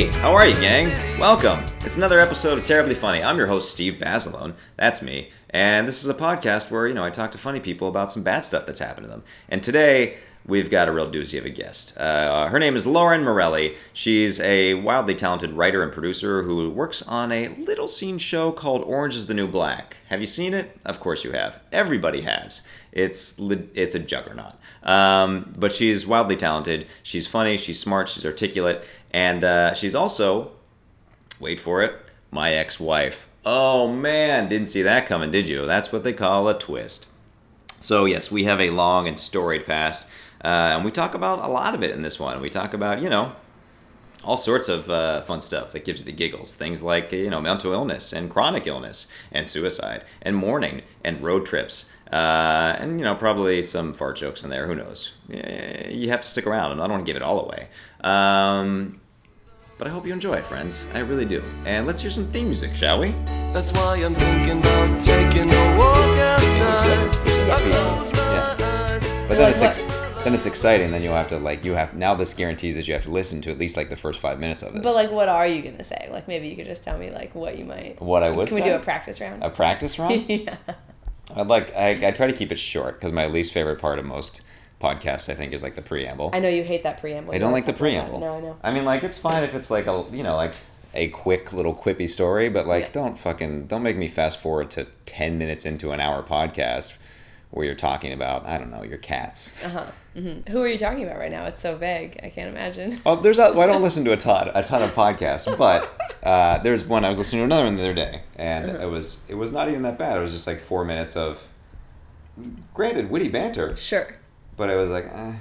Hey, how are you, gang? Welcome. It's another episode of Terribly Funny. I'm your host, Steve Basilone. That's me. And this is a podcast where, you know, I talk to funny people about some bad stuff that's happened to them. And today, we've got a real doozy of a guest. Uh, her name is Lauren Morelli. She's a wildly talented writer and producer who works on a little seen show called Orange is the New Black. Have you seen it? Of course you have. Everybody has. It's it's a juggernaut. Um, but she's wildly talented. She's funny. She's smart. She's articulate, and uh, she's also, wait for it, my ex-wife. Oh man, didn't see that coming, did you? That's what they call a twist. So yes, we have a long and storied past, uh, and we talk about a lot of it in this one. We talk about you know all sorts of uh, fun stuff that gives you the giggles. Things like you know mental illness and chronic illness and suicide and mourning and road trips. Uh, and you know probably some fart jokes in there. Who knows? You have to stick around, I don't want to give it all away. Um, but I hope you enjoy it, friends. I really do. And let's hear some theme music, shall we? That's why I'm thinking about taking a walk outside. I close Yeah. But then it's ex- then it's exciting. Then you'll have to like you have now this guarantees that you have to listen to at least like the first five minutes of this. But like, what are you gonna say? Like, maybe you could just tell me like what you might. What I would Can we do a practice round? a practice round. yeah. I'd like I, I try to keep it short because my least favorite part of most podcasts I think is like the preamble. I know you hate that preamble. I don't like the talk about that. preamble. No, I know. I mean, like it's fine if it's like a you know like a quick little quippy story, but like Yeah. don't fucking don't make me fast forward to ten minutes into an hour podcast where you're talking about I don't know your cats. Uh huh. hmm Who are you talking about right now? It's so vague. I can't imagine. Oh, there's a, well, I don't listen to a ton, a ton of podcasts, but uh, there's one I was listening to another one the other day, and Uh-huh. it was it was not even that bad. It was just like four minutes of, granted, witty banter, Sure. But it was like, eh.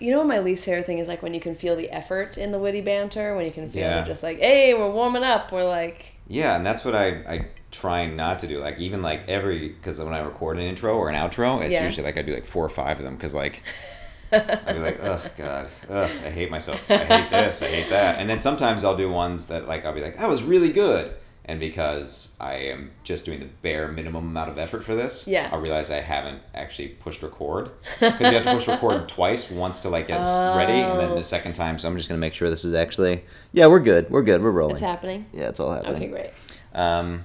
You know my least favorite thing is like when you can feel the effort in the witty banter, when you can feel Yeah. it just like, hey, we're warming up. We're like, yeah, and that's what I I try not to do. Like even like every because when I record an intro or an outro, it's Yeah. usually like I do like four or five of them because like. I'd be like, ugh, God, ugh, I hate myself. I hate this. I hate that. And then sometimes I'll do ones that like I'll be like, that was really good. And because I am just doing the bare minimum amount of effort for this, Yeah. I realize I haven't actually pushed record because you have to push record twice, once to like get it ready, and then Oh. the second time. So I'm just gonna make sure this is actually, yeah, we're good. We're good. We're rolling. it's happening. Yeah, it's all happening. Okay, great. Um,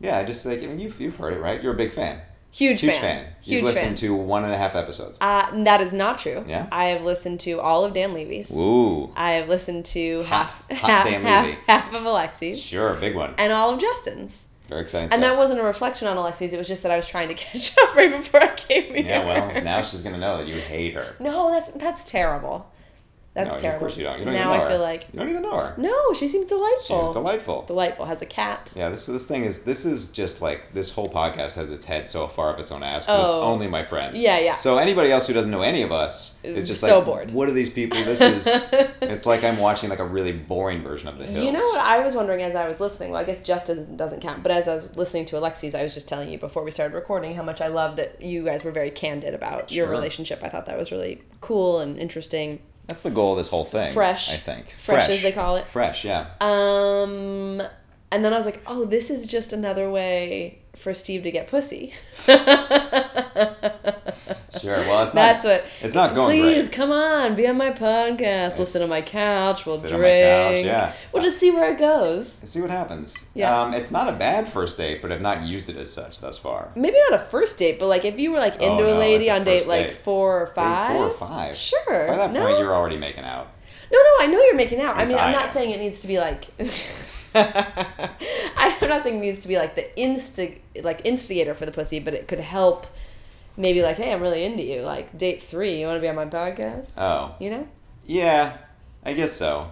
yeah, just like I mean, you've you've heard it, right? You're a big fan. Huge, Huge fan. fan. Huge You've listened fan. to one and a half episodes. Uh, that is not true. Yeah? I have listened to all of Dan Levy's. Ooh, I have listened to Hot- half, hot half, Dan half, Levy. half of Alexi's sure, big one. and all of Justin's. Very exciting And stuff. that wasn't a reflection on Alexi's. It was just that I was trying to catch up right before I came here. yeah, well, now she's gonna know that you hate her. No, that's that's terrible. That's no, terrible. Of course you don't. You don't now even know I her. feel like you don't even know her. no, she seems delightful. She's delightful. Delightful. Has a cat. Yeah, this this thing is this is just like this whole podcast has its head so far up its own ass 'cause it's Oh. only my friends. Yeah, yeah. So anybody else who doesn't know any of us is just So like, bored. What are these people? This is. it's like I'm watching like a really boring version of the Hills. You know what I was wondering as I was listening? Well, I guess just doesn't, doesn't count. But as I was listening to Alexi's, I was just telling you before we started recording how much I love that you guys were very candid about your relationship. I thought that was really cool and interesting. That's the goal of this whole thing. Fresh. I think. Fresh, as they call it. Fresh, yeah. Um, and then I was like, oh, this is just another way for Steve to get pussy. Sure. Well, it's not. That's what. It's not going Please great. come on, be on my podcast. We'll sit on my couch. We'll sit drink. on my couch, yeah. We'll just see where it goes. See what happens. Yeah. Um, it's not a bad first date, but I've not used it as such thus far. Maybe not a first date, but like if you were like Oh, into no, a lady on date first like four or Date five. Four or five. Sure. By that no. point, you're already making out. No, no, I know you're making out. I mean, I'm not am. saying it needs to be like. I'm not saying it needs to be like the insta like instigator for the pussy, but it could help. Maybe like, hey, I'm really into you. Like date three, you want to be on my podcast? Oh. You know? Yeah, I guess so.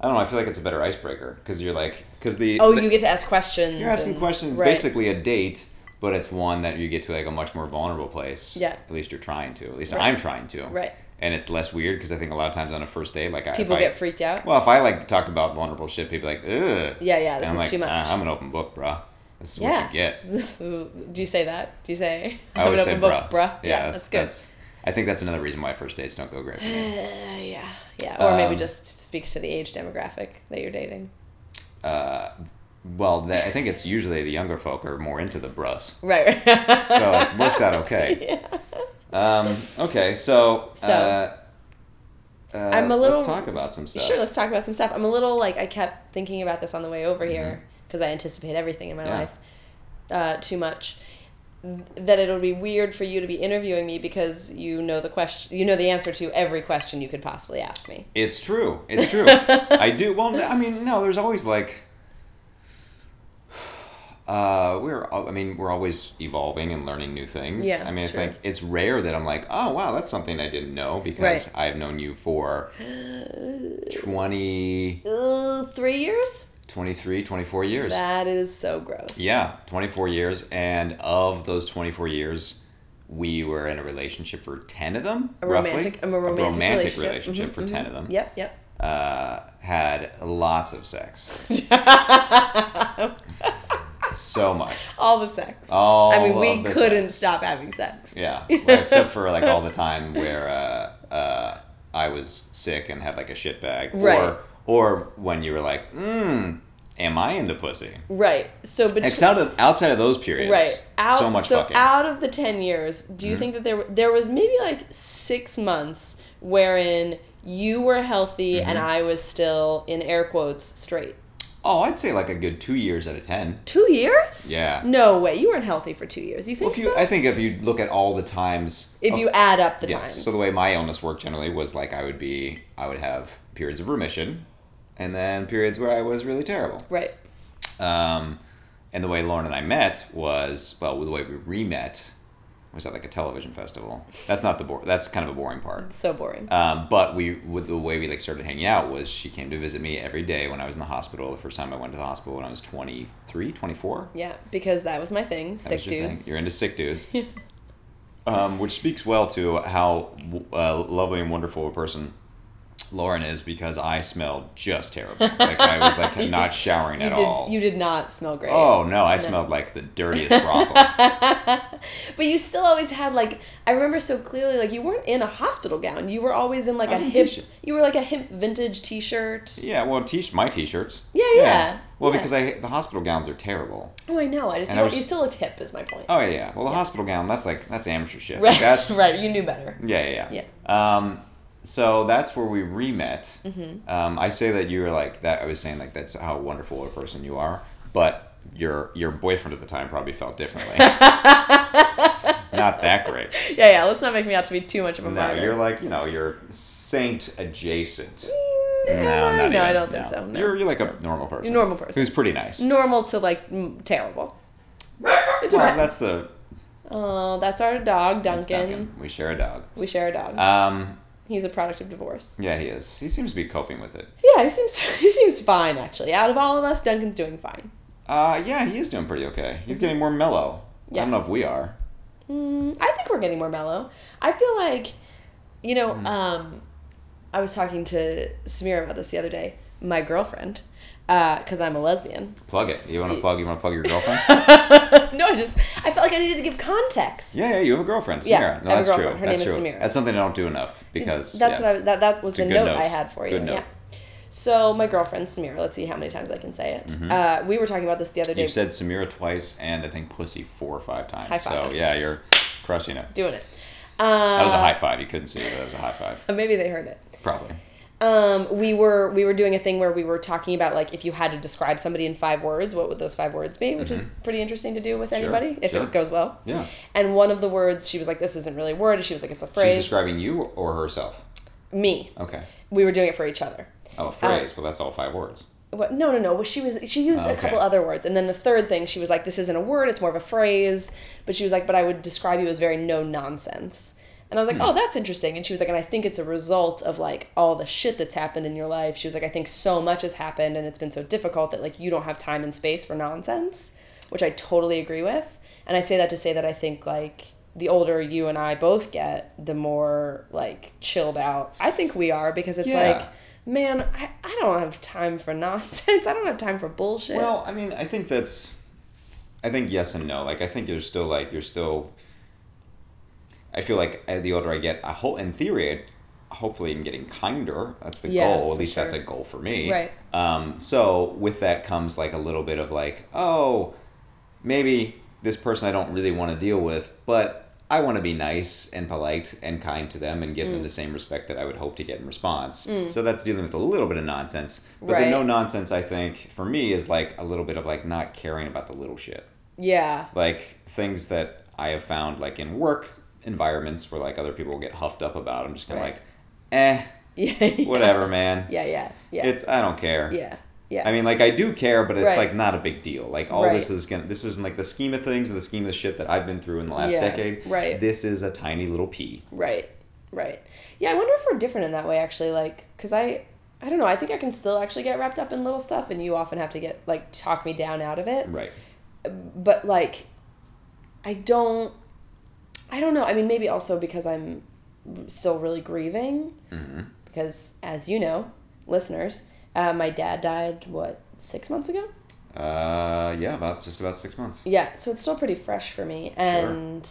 I don't know. I feel like it's a better icebreaker because you're like, because the Oh, the- you get to ask questions. you're asking and- questions. right. Basically, a date, but it's one that you get to like a much more vulnerable place. Yeah. At least you're trying to. At least Right. I'm trying to. Right. And it's less weird because I think a lot of times on a first date, like I, People I- get freaked out. Well, if I like talk about vulnerable shit, people are like, ugh. Yeah, yeah, this is like, too much. "Ah, I'm an open book, bruh. This is yeah. what you get. Do you say that? Do you say? I always say an open bruh. book, bruh? Yeah, that's, good. I think that's another reason why first dates don't go great for me. Uh, yeah, yeah. Or maybe Um, just speaks to the age demographic that you're dating. Uh, well, that, I think it's usually the younger folk are more into the brus, Right. right. so it works out okay. Um, okay, so, So. Uh, uh, I'm a little- let's talk about some stuff. Sure, let's talk about some stuff. I'm a little like I kept thinking about this on the way over here because I anticipate everything in my Mm-hmm. Yeah. life uh, too much. That it'll be weird for you to be interviewing me because you know the question, you know the answer to every question you could possibly ask me. It's true. It's true. I do. Well, I mean, no. There's always like. Uh, we're. I mean, we're always evolving and learning new things. Yeah, I mean, I true. think it's rare that I'm like, oh wow, that's something I didn't know because Right. I've known you for 20, Uh, three years? 23, 24 years. That is so gross. Yeah, 24 years. And of those 24 years, we were in a relationship for 10 of them. A roughly. romantic, a romantic, relationship, Mhm, for mhm. 10 of them. Yep, yep. Uh, had lots of sex. so much. All the sex. All I mean, we couldn't sex. stop having sex. Yeah. Well, except for like all the time where uh, uh, I was sick and had like a shit bag. Right. Or, or when you were like, mm, am I into pussy? Right. So between Outside of, outside of those periods. right out so much so fucking. Mm-hmm. out of the 10 years do you think that there there was maybe like 6 months wherein you were healthy and Mm-hmm. I was still in air quotes straight Oh, I'd say like a good two years out of ten. 2 years Yeah. no way you weren't healthy for 2 years you think Well, if you, so I think if you look at all the times, if oh, you add up the yes. times So the way my illness worked generally was like I would be, I would have periods of remission, and then periods where I was really terrible. right Um, and the way Lauren and I met was well, the way we re-met was that like a television festival. That's not the bor- That's kind of a boring part. so boring Um, but we, with the way we like started hanging out was she came to visit me every day when I was in the hospital. The first time I went to the hospital when I was 23, 24. yeah because that was my thing That sick your thing. dudes You're into sick dudes. um, which speaks well to how uh, lovely and wonderful a person Lauren is because I smelled just terrible. Like I was like not showering at did all. you did not smell great oh no, I smelled like the dirtiest brothel. But you still always had like I remember so clearly like you weren't in a hospital gown. You were always in like a hip. t-shirt. You were like a hip vintage T-shirt. yeah, well, t- my t-shirts. Yeah, yeah, Well, yeah. because I the hospital gowns are terrible. Oh, I know. I just you, was- you still looked hip. Is my point. Oh yeah, yeah. Well, the hospital gown that's like that's amateur shit. right, Like, that's right. You knew better. Yeah, yeah, yeah. Um, so that's where we re-met. Mm-hmm. Um, I say that you were like that. I was saying like that's how wonderful a person you are, but your your boyfriend at the time probably felt differently. not that great. Yeah, yeah. Let's not make me out to be too much of a No, martyr. you're like you know you're saint adjacent. Mm, No, no, I don't think so. No. You're you're like a normal person. Normal person. who's pretty nice. normal to like mm, terrible. It well, that's the Oh, that's our dog, Duncan. Duncan. We share a dog. We share a dog. Um, He's a product of divorce. yeah, he is. He seems to be coping with it. Yeah, he seems he seems fine actually. Out of all of us, Duncan's doing fine. Uh, yeah, he is doing pretty okay. He's getting more mellow. Yeah. I don't know if we are. Mm, I think we're getting more mellow. I feel like, you know, Hmm. um, I was talking to Samira about this the other day. My girlfriend, because I'm a lesbian. Plug it. You want to plug? You want to plug your girlfriend? no, I just I felt like I needed to give context. yeah, yeah. You have a girlfriend, Samira. Yeah, no, I have a that's true. Her that's name is true. Samira. That's something I don't do enough because That's yeah. what I that that was It's the note note. I had for you. Good note. Yeah. So my girlfriend Samira, let's see how many times I can say it. Uh, we were talking about this the other day. Mm-hmm. You've said Samira twice and I think pussy four or five times. High So yeah, you're crushing it. doing it. Uh, That was a high five. You couldn't see it, but that was a high five. Maybe they heard it. Probably. Um, we were we were doing a thing where we were talking about like if you had to describe somebody in five words, what would those five words be? Which is pretty interesting to do with Mm-hmm. Sure, anybody if sure. it goes well. Yeah. And one of the words she was like, "This isn't really a word." She was like, "It's a She's phrase." describing you or herself. Me. Okay. We were doing it for each other. Oh, a phrase. well, that's all five words. What? No, no, no. Well, She was she used Oh, a couple other words, and then the third thing she was like, "This isn't a word; it's more of a phrase." But she was like, "But I would describe you as very no nonsense." And I was like, Hmm. "Oh, that's interesting." And she was like, "And I think it's a result of like all the shit that's happened in your life." She was like, "I think so much has happened, and it's been so difficult that like you don't have time and space for nonsense," which I totally agree with. And I say that to say that I think like the older you and I both get, the more like chilled out I think we are because it's Yeah. like man, I, I don't have time for nonsense. I don't have time for bullshit. Well, I mean, I think that's. I think yes and no. Like, I think you're still like you're still. I feel like as the older I get, I hope in theory, I'd, hopefully, I'm getting kinder. That's the Yeah, goal. At least that's a goal for me. Right. Um. So with that comes like a little bit of like, oh, maybe this person I don't really want to deal with, but I want to be nice and polite and kind to them and give them mm. the same respect that I would hope to get in response. Mm. So that's dealing with a little bit of nonsense. But the no nonsense, I think, for me is like a little bit of like not caring about the little shit. Yeah. Like things that I have found like in work environments where like other people will get huffed up about. I'm just kind of Right. like, eh, Yeah. yeah. whatever, man. Yeah, yeah. Yeah. It's I don't care. yeah. Yeah. I mean, like I do care, but it's Right. like not a big deal. Like all Right. this is gonna, this isn't like the scheme of things and the scheme of the shit that I've been through in the last Yeah, decade. right. This is a tiny little pea. Right, right. Yeah, I wonder if we're different in that way, actually. Like, cause I, I don't know. I think I can still actually get wrapped up in little stuff, and you often have to get like talk me down out of it. Right. But like, I don't. I don't know. I mean, maybe also because I'm still really grieving. Mm-hmm. Because, as you know, listeners, uh, my dad died what six months ago. Uh, yeah, about just about six months. Yeah, so it's still pretty fresh for me. And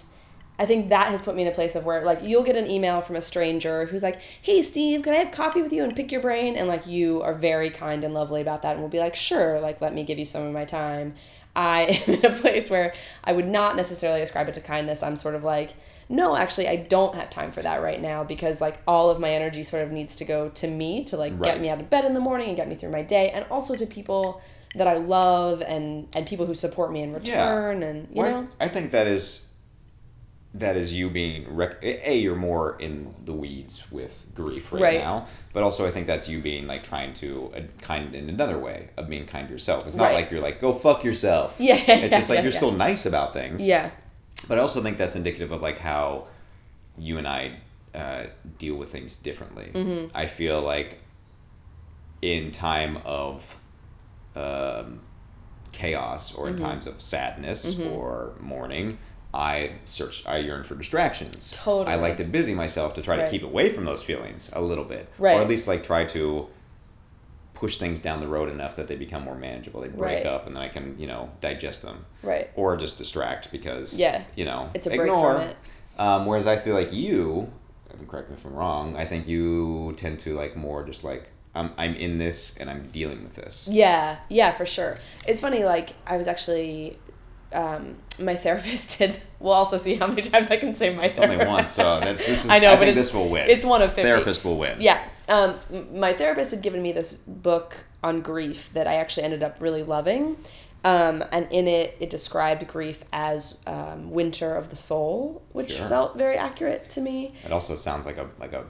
I think that has put me in a place of where, like, you'll get an email from a stranger who's like, hey, Steve, can I have coffee with you and pick your brain? And, like, you are very kind and lovely about that and will be like, sure, like, let me give you some of my time. I am in a place where I would not necessarily ascribe it to kindness. I'm sort of like, no, actually, I don't have time for that right now because, like, all of my energy sort of needs to go to me to, like, Right. get me out of bed in the morning and get me through my day and also to people that I love and and people who support me in return and you Well, I know th- I, think that is that is you being rec- a you're more in the weeds with grief right, Right. now but also i think that's you being like trying to uh, kind in another way of being kind to yourself it's not Right. like you're like go fuck yourself Yeah, it's just like yeah, you're yeah. still nice about things yeah but i also think that's indicative of like how you and i uh, deal with things differently Mm-hmm. i feel like in time of um, chaos or in Mm-hmm. times of sadness or mourning i search i yearn for distractions Totally. i like to busy myself to try to keep away from those feelings a little bit Right. or at least like try to push things down the road enough that they become more manageable they break Right. up and then i can you know digest them right or just distract because Yeah. you know It's a break ignore. from it. Um, whereas I feel like you, correct me if I'm wrong, I think you tend to like more just like I'm I'm in this and I'm dealing with this. yeah yeah for sure it's funny like I was actually um, my therapist did we'll also see how many times I can say my It's only one, so this is. I know I but think this will win. it's one of 50 Therapist will win. Yeah. Um, my therapist had given me this book on grief that I actually ended up really loving. Um, and in it, it described grief as um, winter of the soul, which Sure. felt very accurate to me. It also sounds like a like a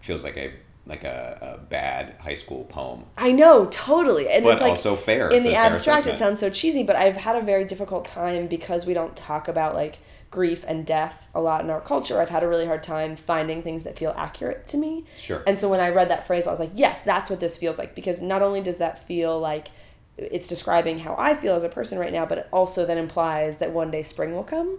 feels like a like a, a bad high school poem. I know, totally. And But it's like, also fair. In the abstract, it sounds so cheesy, but I've had a very difficult time because we don't talk about like grief and death a lot in our culture. I've had a really hard time finding things that feel accurate to me. Sure. And so when I read that phrase, I was like, yes, that's what this feels like. Because not only does that feel like it's describing how I feel as a person right now, but it also then implies that one day spring will come.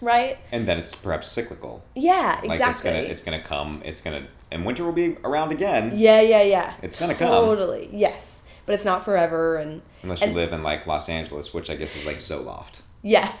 Right? And then it's perhaps cyclical. Yeah, Like exactly. it's gonna it's gonna come. It's gonna and winter will be around again. yeah, yeah, yeah. It's gonna come. Totally. Yes. But it's not forever and Unless you live in like Los Angeles, which I guess is like Zoloft. Yeah.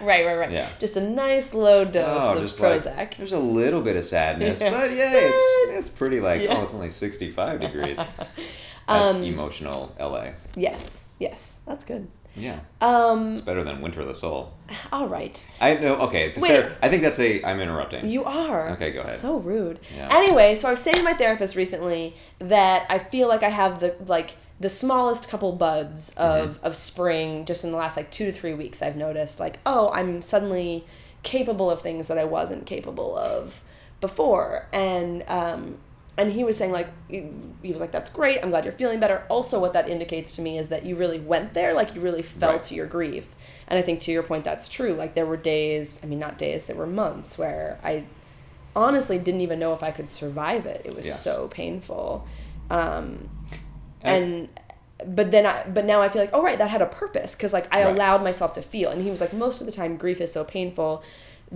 right, right, right. Yeah. Just a nice low dose Oh, of Prozac. like there's a little bit of sadness, Yeah. but yeah, it's it's pretty like Yeah. oh, it's only 65 degrees. That's Um, emotional LA. yes. Yes. That's good. Yeah, Um it's better than Winter of the Soul. all right. I know. Okay, Wait. fair, I think that's a. I'm interrupting. You are. Okay, go ahead. So rude. Yeah. Anyway, so I was saying to my therapist recently that I feel like I have the like the smallest couple buds of Mm-hmm. of spring just in the last like 2 to 3 weeks I've noticed like oh, I'm suddenly capable of things that I wasn't capable of before and um and he was saying like he was like that's great. I'm glad you're feeling better. Also what that indicates to me is that you really went there like you really felt Right. your grief. And i think to your point that's true. Like there were days i mean not days there were months where i honestly didn't even know if i could survive it. It was Yes. so painful. Um And and but then I but now I feel like oh right that had a purpose. Because like I Right. allowed myself to feel. And he was like most of the time grief is so painful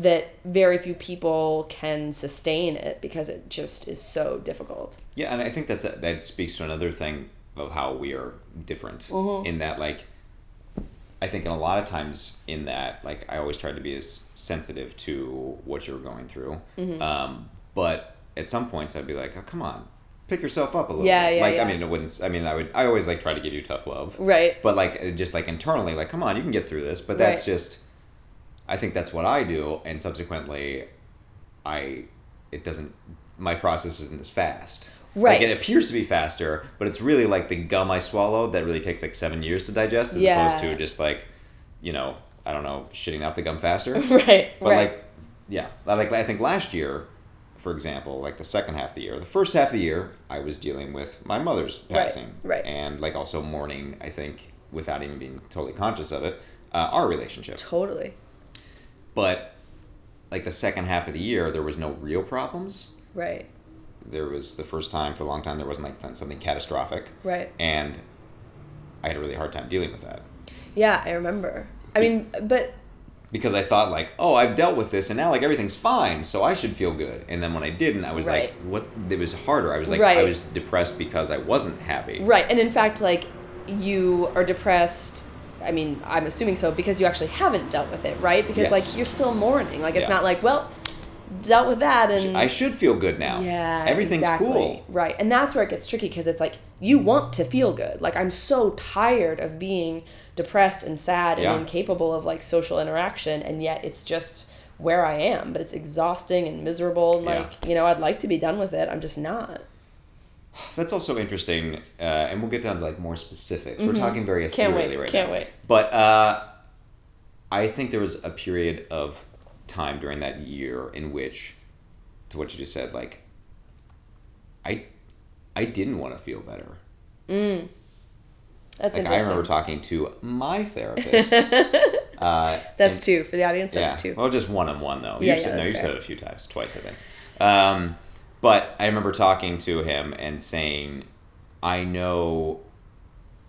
that very few people can sustain it because it just is so difficult. Yeah, and I think that's a, that speaks to another thing of how we are different Mm-hmm. in that like I think in a lot of times in that like I always try to be as sensitive to what you're going through, Mm-hmm. um, but at some points I'd be like, oh come on, pick yourself up a little. Yeah, bit. yeah, Like yeah. I mean, it wouldn't. I mean, I would. I always like try to give you tough love, Right. but like just like internally, like come on, you can get through this. But that's Right. just. I think that's what I do, and subsequently, I it doesn't. My process isn't as fast. Right. Like it appears to be faster, but it's really like the gum I swallowed that really takes like seven years to digest, as Yeah. opposed to just like, you know, I don't know, shitting out the gum faster. right. But right. like, yeah, like I think last year, for example, like the second half of the year, the first half of the year, I was dealing with my mother's Right, passing, right. and like also mourning. I think without even being totally conscious of it, uh, our relationship. totally. But like the second half of the year, there was no real problems. Right. There was the first time for a long time there wasn't like something catastrophic, Right. and I had a really hard time dealing with that. Yeah, I remember. I mean, but because I thought like, oh, I've dealt with this and now like everything's fine, so I should feel good. And then when I didn't, I was Right. like, what? It was harder. I was like, I was depressed because I wasn't happy. right, and in fact, like you are depressed. I mean, I'm assuming so because you actually haven't dealt with it, right? Because Yes. like you're still mourning. Like it's Yeah. not like, well, dealt with that and I should feel good now. Yeah, everything's exactly. cool. Right, and that's where it gets tricky because it's like you want to feel good. Like I'm so tired of being depressed and sad and Yeah. incapable of like social interaction, and yet it's just where I am. But it's exhausting and miserable. And Yeah. like you know, I'd like to be done with it. I'm just not. That's also interesting, uh, and we'll get down to like more specifics. We're talking very Mm-hmm. Can't wait, right can't now. wait. But uh, I think there was a period of time during that year in which, to what you just said, like, I, I didn't want to feel better. That's Like I remember talking to my therapist. uh, that's and- two for the audience. That's yeah. two. Well, just one on one though. Yeah, you've yeah, said, no, you've said it a few times, twice I think. Um, but I remember talking to him and saying, I know,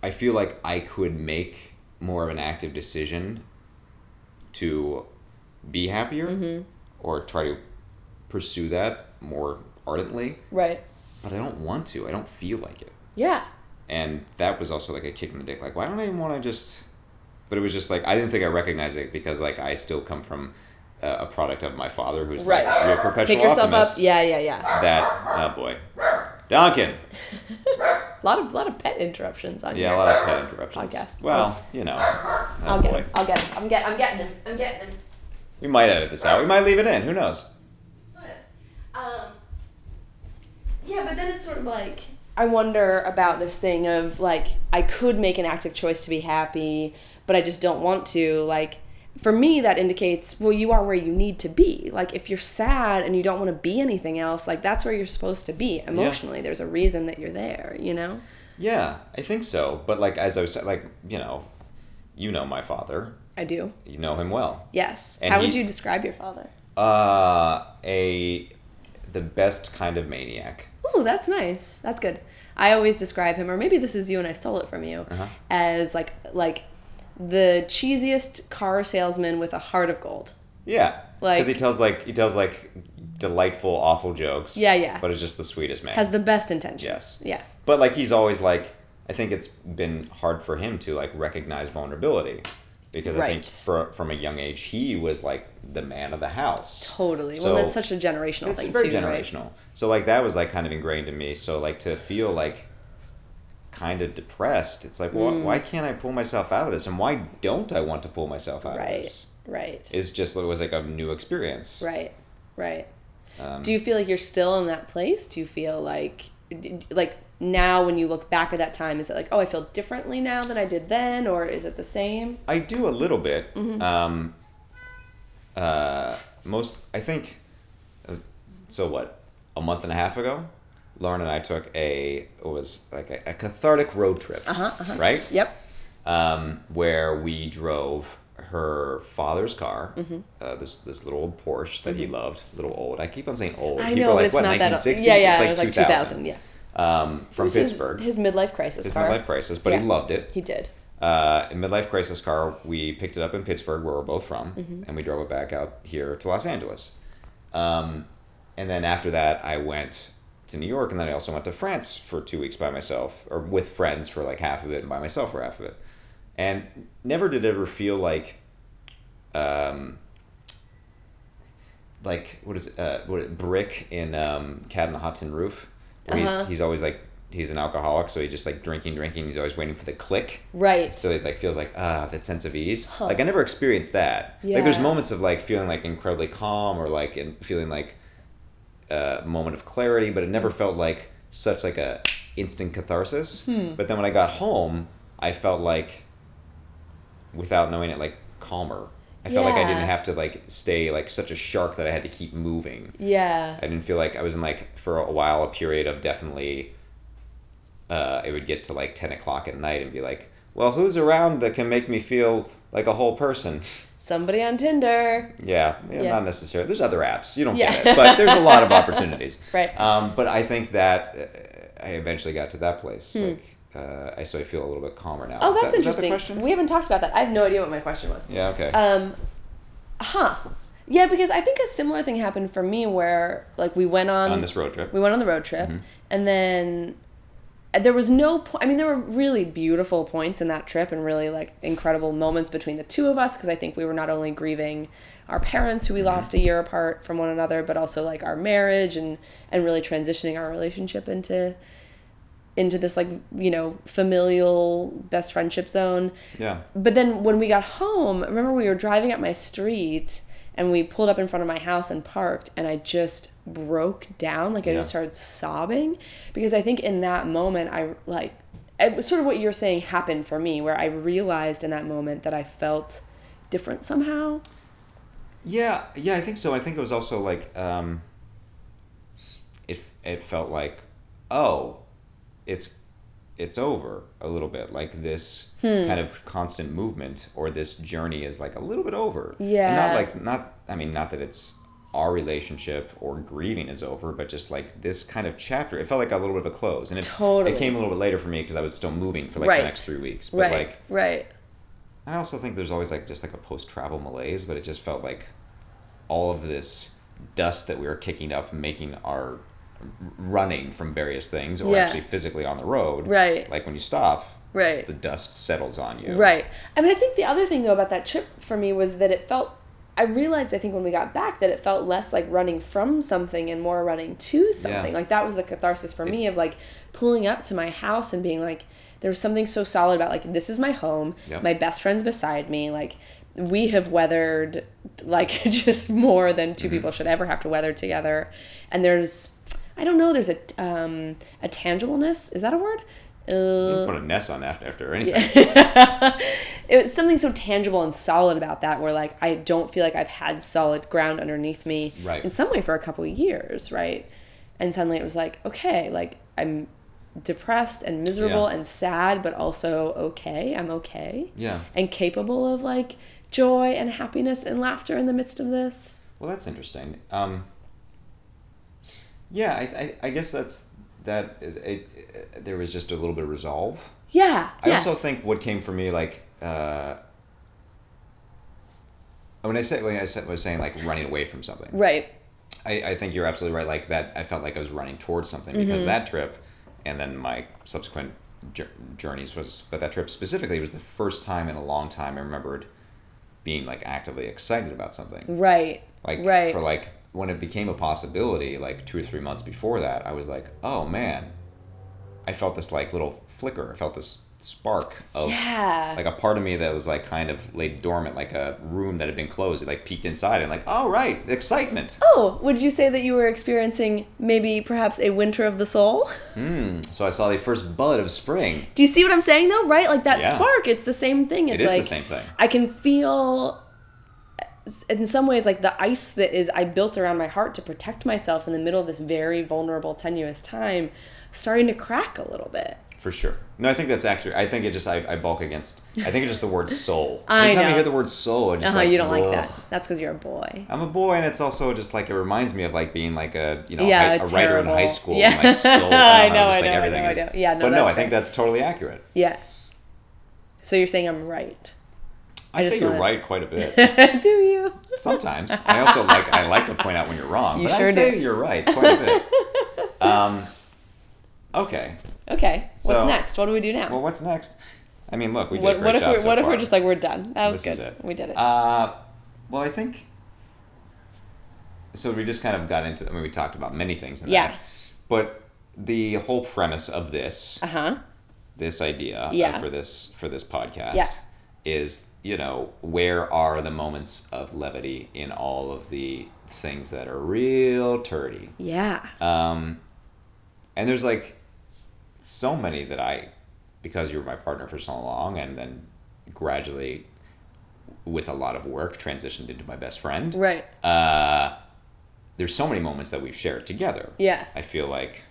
I feel like I could make more of an active decision to be happier Mm-hmm. or try to pursue that more ardently, Right. but I don't want to. I don't feel like it Yeah. and that was also like a kick in the dick like why don't i even want to just but it was just like i didn't think i recognized it because like i still come from uh, a product of my father who's Right. like a perpetual Pick yourself optimist up. Yeah, yeah, yeah. that oh boy duncan A lot of lot of pet interruptions on yeah a lot of pet interruptions Podcast. well you know oh I'll get boy him. I'll get him. I'm get. I'm getting him. I'm getting him. we might edit this out we might leave it in who knows Um, yeah, but then it's sort of like I wonder about this thing of like I could make an active choice to be happy, but I just don't want to. Like for me, that indicates well, you are where you need to be. Like if you're sad and you don't want to be anything else, like that's where you're supposed to be emotionally. There's a reason that you're there. You know. yeah i think so but like as i was like you know you know my father I do. you know him well Yes. And How would you describe your father? uh a the best kind of maniac Oh, that's nice. That's good. I always describe him, or maybe this is you and I stole it from you, Uh-huh. as like like the cheesiest car salesman with a heart of gold. Yeah, Like- because he tells like he tells like delightful, awful jokes. Yeah, yeah. But is just the sweetest man. Has the best intentions. Yes. Yeah. but like he's always like, I think it's been hard for him to like recognize vulnerability, because I think for from a young age he was like the man of the house. Totally. So- well, that's such a generational It's thing very too, right? generational. So like that was like kind of ingrained in me. So like to feel like kind of depressed, it's like, well, why can't I pull myself out of this, and why don't I want to pull myself out of Mm. Right. this? Right. It's just it was like a new experience. Right. Right. Um, Do you feel like you're still in that place? Do you feel like like now when you look back at that time is it like, "Oh, I feel differently now than I did then," or is it the same? I do a little bit. Mm-hmm. Um, uh, most, I think, uh, so what, a month and a half ago, Lauren and I took a, it was like a, a cathartic road trip, Uh-huh, right? Yep. Um, where we drove her father's car, Mm-hmm. uh, this this little old Porsche that he loved, little old. I keep on saying old. I People know, are but like, it's what, not that. 1960s? Yeah, yeah. It's like it was like 2000. 2000. Yeah. Um, from It was his- Pittsburgh. His, midlife crisis His car. midlife crisis, but Yeah. he loved it. He did. uh, a midlife crisis car. We picked it up in Pittsburgh, where we're both from, Mm-hmm. and we drove it back out here to Los Angeles. Um, and then after that, I went to New York, and then I also went to France for two weeks by myself, or with friends for like half of it, and by myself for half of it. And never did it ever feel like, um, like what is it, uh, what is it, brick in um, Cat in the Hot Tin Roof, where Uh-huh. he's he's always like he's an alcoholic, so he just like drinking, drinking. He's always waiting for the click. Right. So it like feels like ah that sense of ease. Huh. Like I never experienced that. Yeah. Like there's moments of like feeling like incredibly calm or like in, feeling like a moment of clarity, but it never felt like such like a instant catharsis. Hmm. But then when I got home, I felt like without knowing it like calmer. I felt like I didn't have to like stay like such a shark that I had to keep moving. yeah. I didn't feel like I was in like for a while a period of definitely. Uh, it would get to like ten o'clock at night and be like, "Well, who's around that can make me feel like a whole person?" Somebody on Tinder. yeah, yeah, Yeah. not necessarily. There's other apps. You don't Yeah. get it, but there's a lot of opportunities. Right. Um, but I think that uh, I eventually got to that place. Like, uh, I so I feel a little bit calmer now. Hmm. Oh, Is that's that- that interesting. question? We haven't talked about that. I have no idea what my question was. yeah. Okay. Um, huh. Yeah, because I think a similar thing happened for me where like we went on, On this road trip. we went on the road trip, and then there was no point. I mean, there were really beautiful points in that trip and really like incredible moments between the two of us because I think we were not only grieving our parents who we mm-hmm. lost a year apart from one another, but also like our marriage and and really transitioning our relationship into into this like you know familial best friendship zone yeah. but then when we got home, I remember we were driving up my street and we pulled up in front of my house and parked and I just broke down like I Yeah. just started sobbing because I think in that moment I like it was sort of what you're saying happened for me where I realized in that moment that I felt different somehow. Yeah, yeah, I think so. I think it was also like um, it it felt like oh, it's it's over a little bit. Like this Hmm. kind of constant movement or this journey is like a little bit over. And Yeah. not like not I mean not that it's our relationship or grieving is over, but just like this kind of chapter, it felt like a little bit of a close, and it Totally. it came a little bit later for me because I was still moving for like Right. the next three weeks. But right. like right. I also think there's always like just like a post travel malaise, but it just felt like all of this dust that we were kicking up, making our running from various things, or Yeah. actually physically on the road. Right. Like when you stop, Right. the dust settles on you. Right. I mean, I think the other thing though about that trip for me was that it felt. I realized I think when we got back that it felt less like running from something and more running to something. Yeah. Like that was the catharsis for me of like pulling up to my house and being like, there was something so solid about like this is my home. Yep. My best friend's beside me. Like we have weathered like just more than Mm-hmm. 2 people should ever have to weather together. And there's, I don't know. There's a um a tangibleness. Is that a word? You Uh, can put a ness on after after or anything. it was something so tangible and solid about that where like i don't feel like i've had solid ground underneath me Right. in some way for a couple of years right and suddenly it was like okay like i'm depressed and miserable Yeah. and sad but also okay i'm okay Yeah. and capable of like joy and happiness and laughter in the midst of this Well, that's interesting. Um, yeah, I, I, I guess that's that. It, it, there was just a little bit of resolve. yeah I yes. also think what came for me like uh, when I say when I said, was saying like running away from something. right I, I think you're absolutely right. Like that, I felt like I was running towards something Mm-hmm. because that trip, and then my subsequent jour- journeys was, but that trip specifically was the first time in a long time I remembered being like actively excited about something. right Like right for like when it became a possibility, like two or three months before that, I was like, oh man, I felt this like little flicker. I felt this spark of yeah like a part of me that was like kind of laid dormant, like a room that had been closed. It like peeked inside and like, oh right, excitement. oh would you say that you were experiencing maybe perhaps a winter of the soul Mm, so I saw the first bud of spring. Do you see what I'm saying though? Right? Like that Yeah. spark, it's the same thing. It's It is the same thing. I can feel in some ways like the ice that is I built around my heart to protect myself in the middle of this very vulnerable, tenuous time starting to crack a little bit. For sure. No, I think that's accurate. I think it just I, I bulk against. I think it's just the word soul. I Anytime know. you hear the word soul, it's just Uh-huh, like you don't like that. That's because you're a boy. I'm a boy, and it's also just like it reminds me of like being like a you know Yeah, hi- a writer in high school. Yeah. And like soul, I know, I know, I know, I know. Yeah, no, but no, I think fair. that's totally accurate. Yeah. So you're saying I'm right. I, just say you're wanna- right quite a bit. Do you? Sometimes I also like I like to point out when you're wrong, You but sure I say do. you're right quite a bit. Um, okay. Okay. So- What's next? What do we do now? Well, what's next? I mean, look, we did a what great what if job we're so what if we're just like we're done? That was This is good. it. We did it. Uh, well, I think. So we just kind of got into. I mean, we talked about many things. In Yeah. That, but the whole premise of this Uh huh. this idea uh, Yeah. for this for this podcast Yeah. is you know where are the moments of levity in all of the things that are real turdy Yeah. um, and there's like so many that I because you were my partner for so long and then gradually with a lot of work transitioned into my best friend Right. uh, there's so many moments that we've shared together. Yeah. I feel like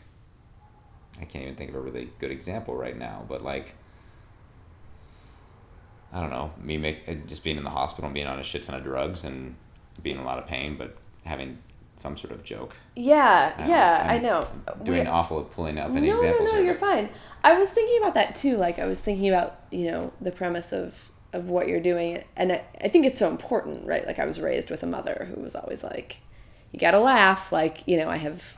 I can't even think of a really good example right now, but like I don't know, me make uh, just being in the hospital and being on a shit ton of drugs and being in a lot of pain, but having some sort of joke. Yeah. Um, yeah. I'm I know. Doing We- awful at pulling up any no, examples. no, no, here, you're fine. I was thinking about that too. Like I was thinking about you know the premise of of what you're doing, and I, I think it's so important, right? Like I was raised with a mother who was always like, you gotta laugh. Like you know, I have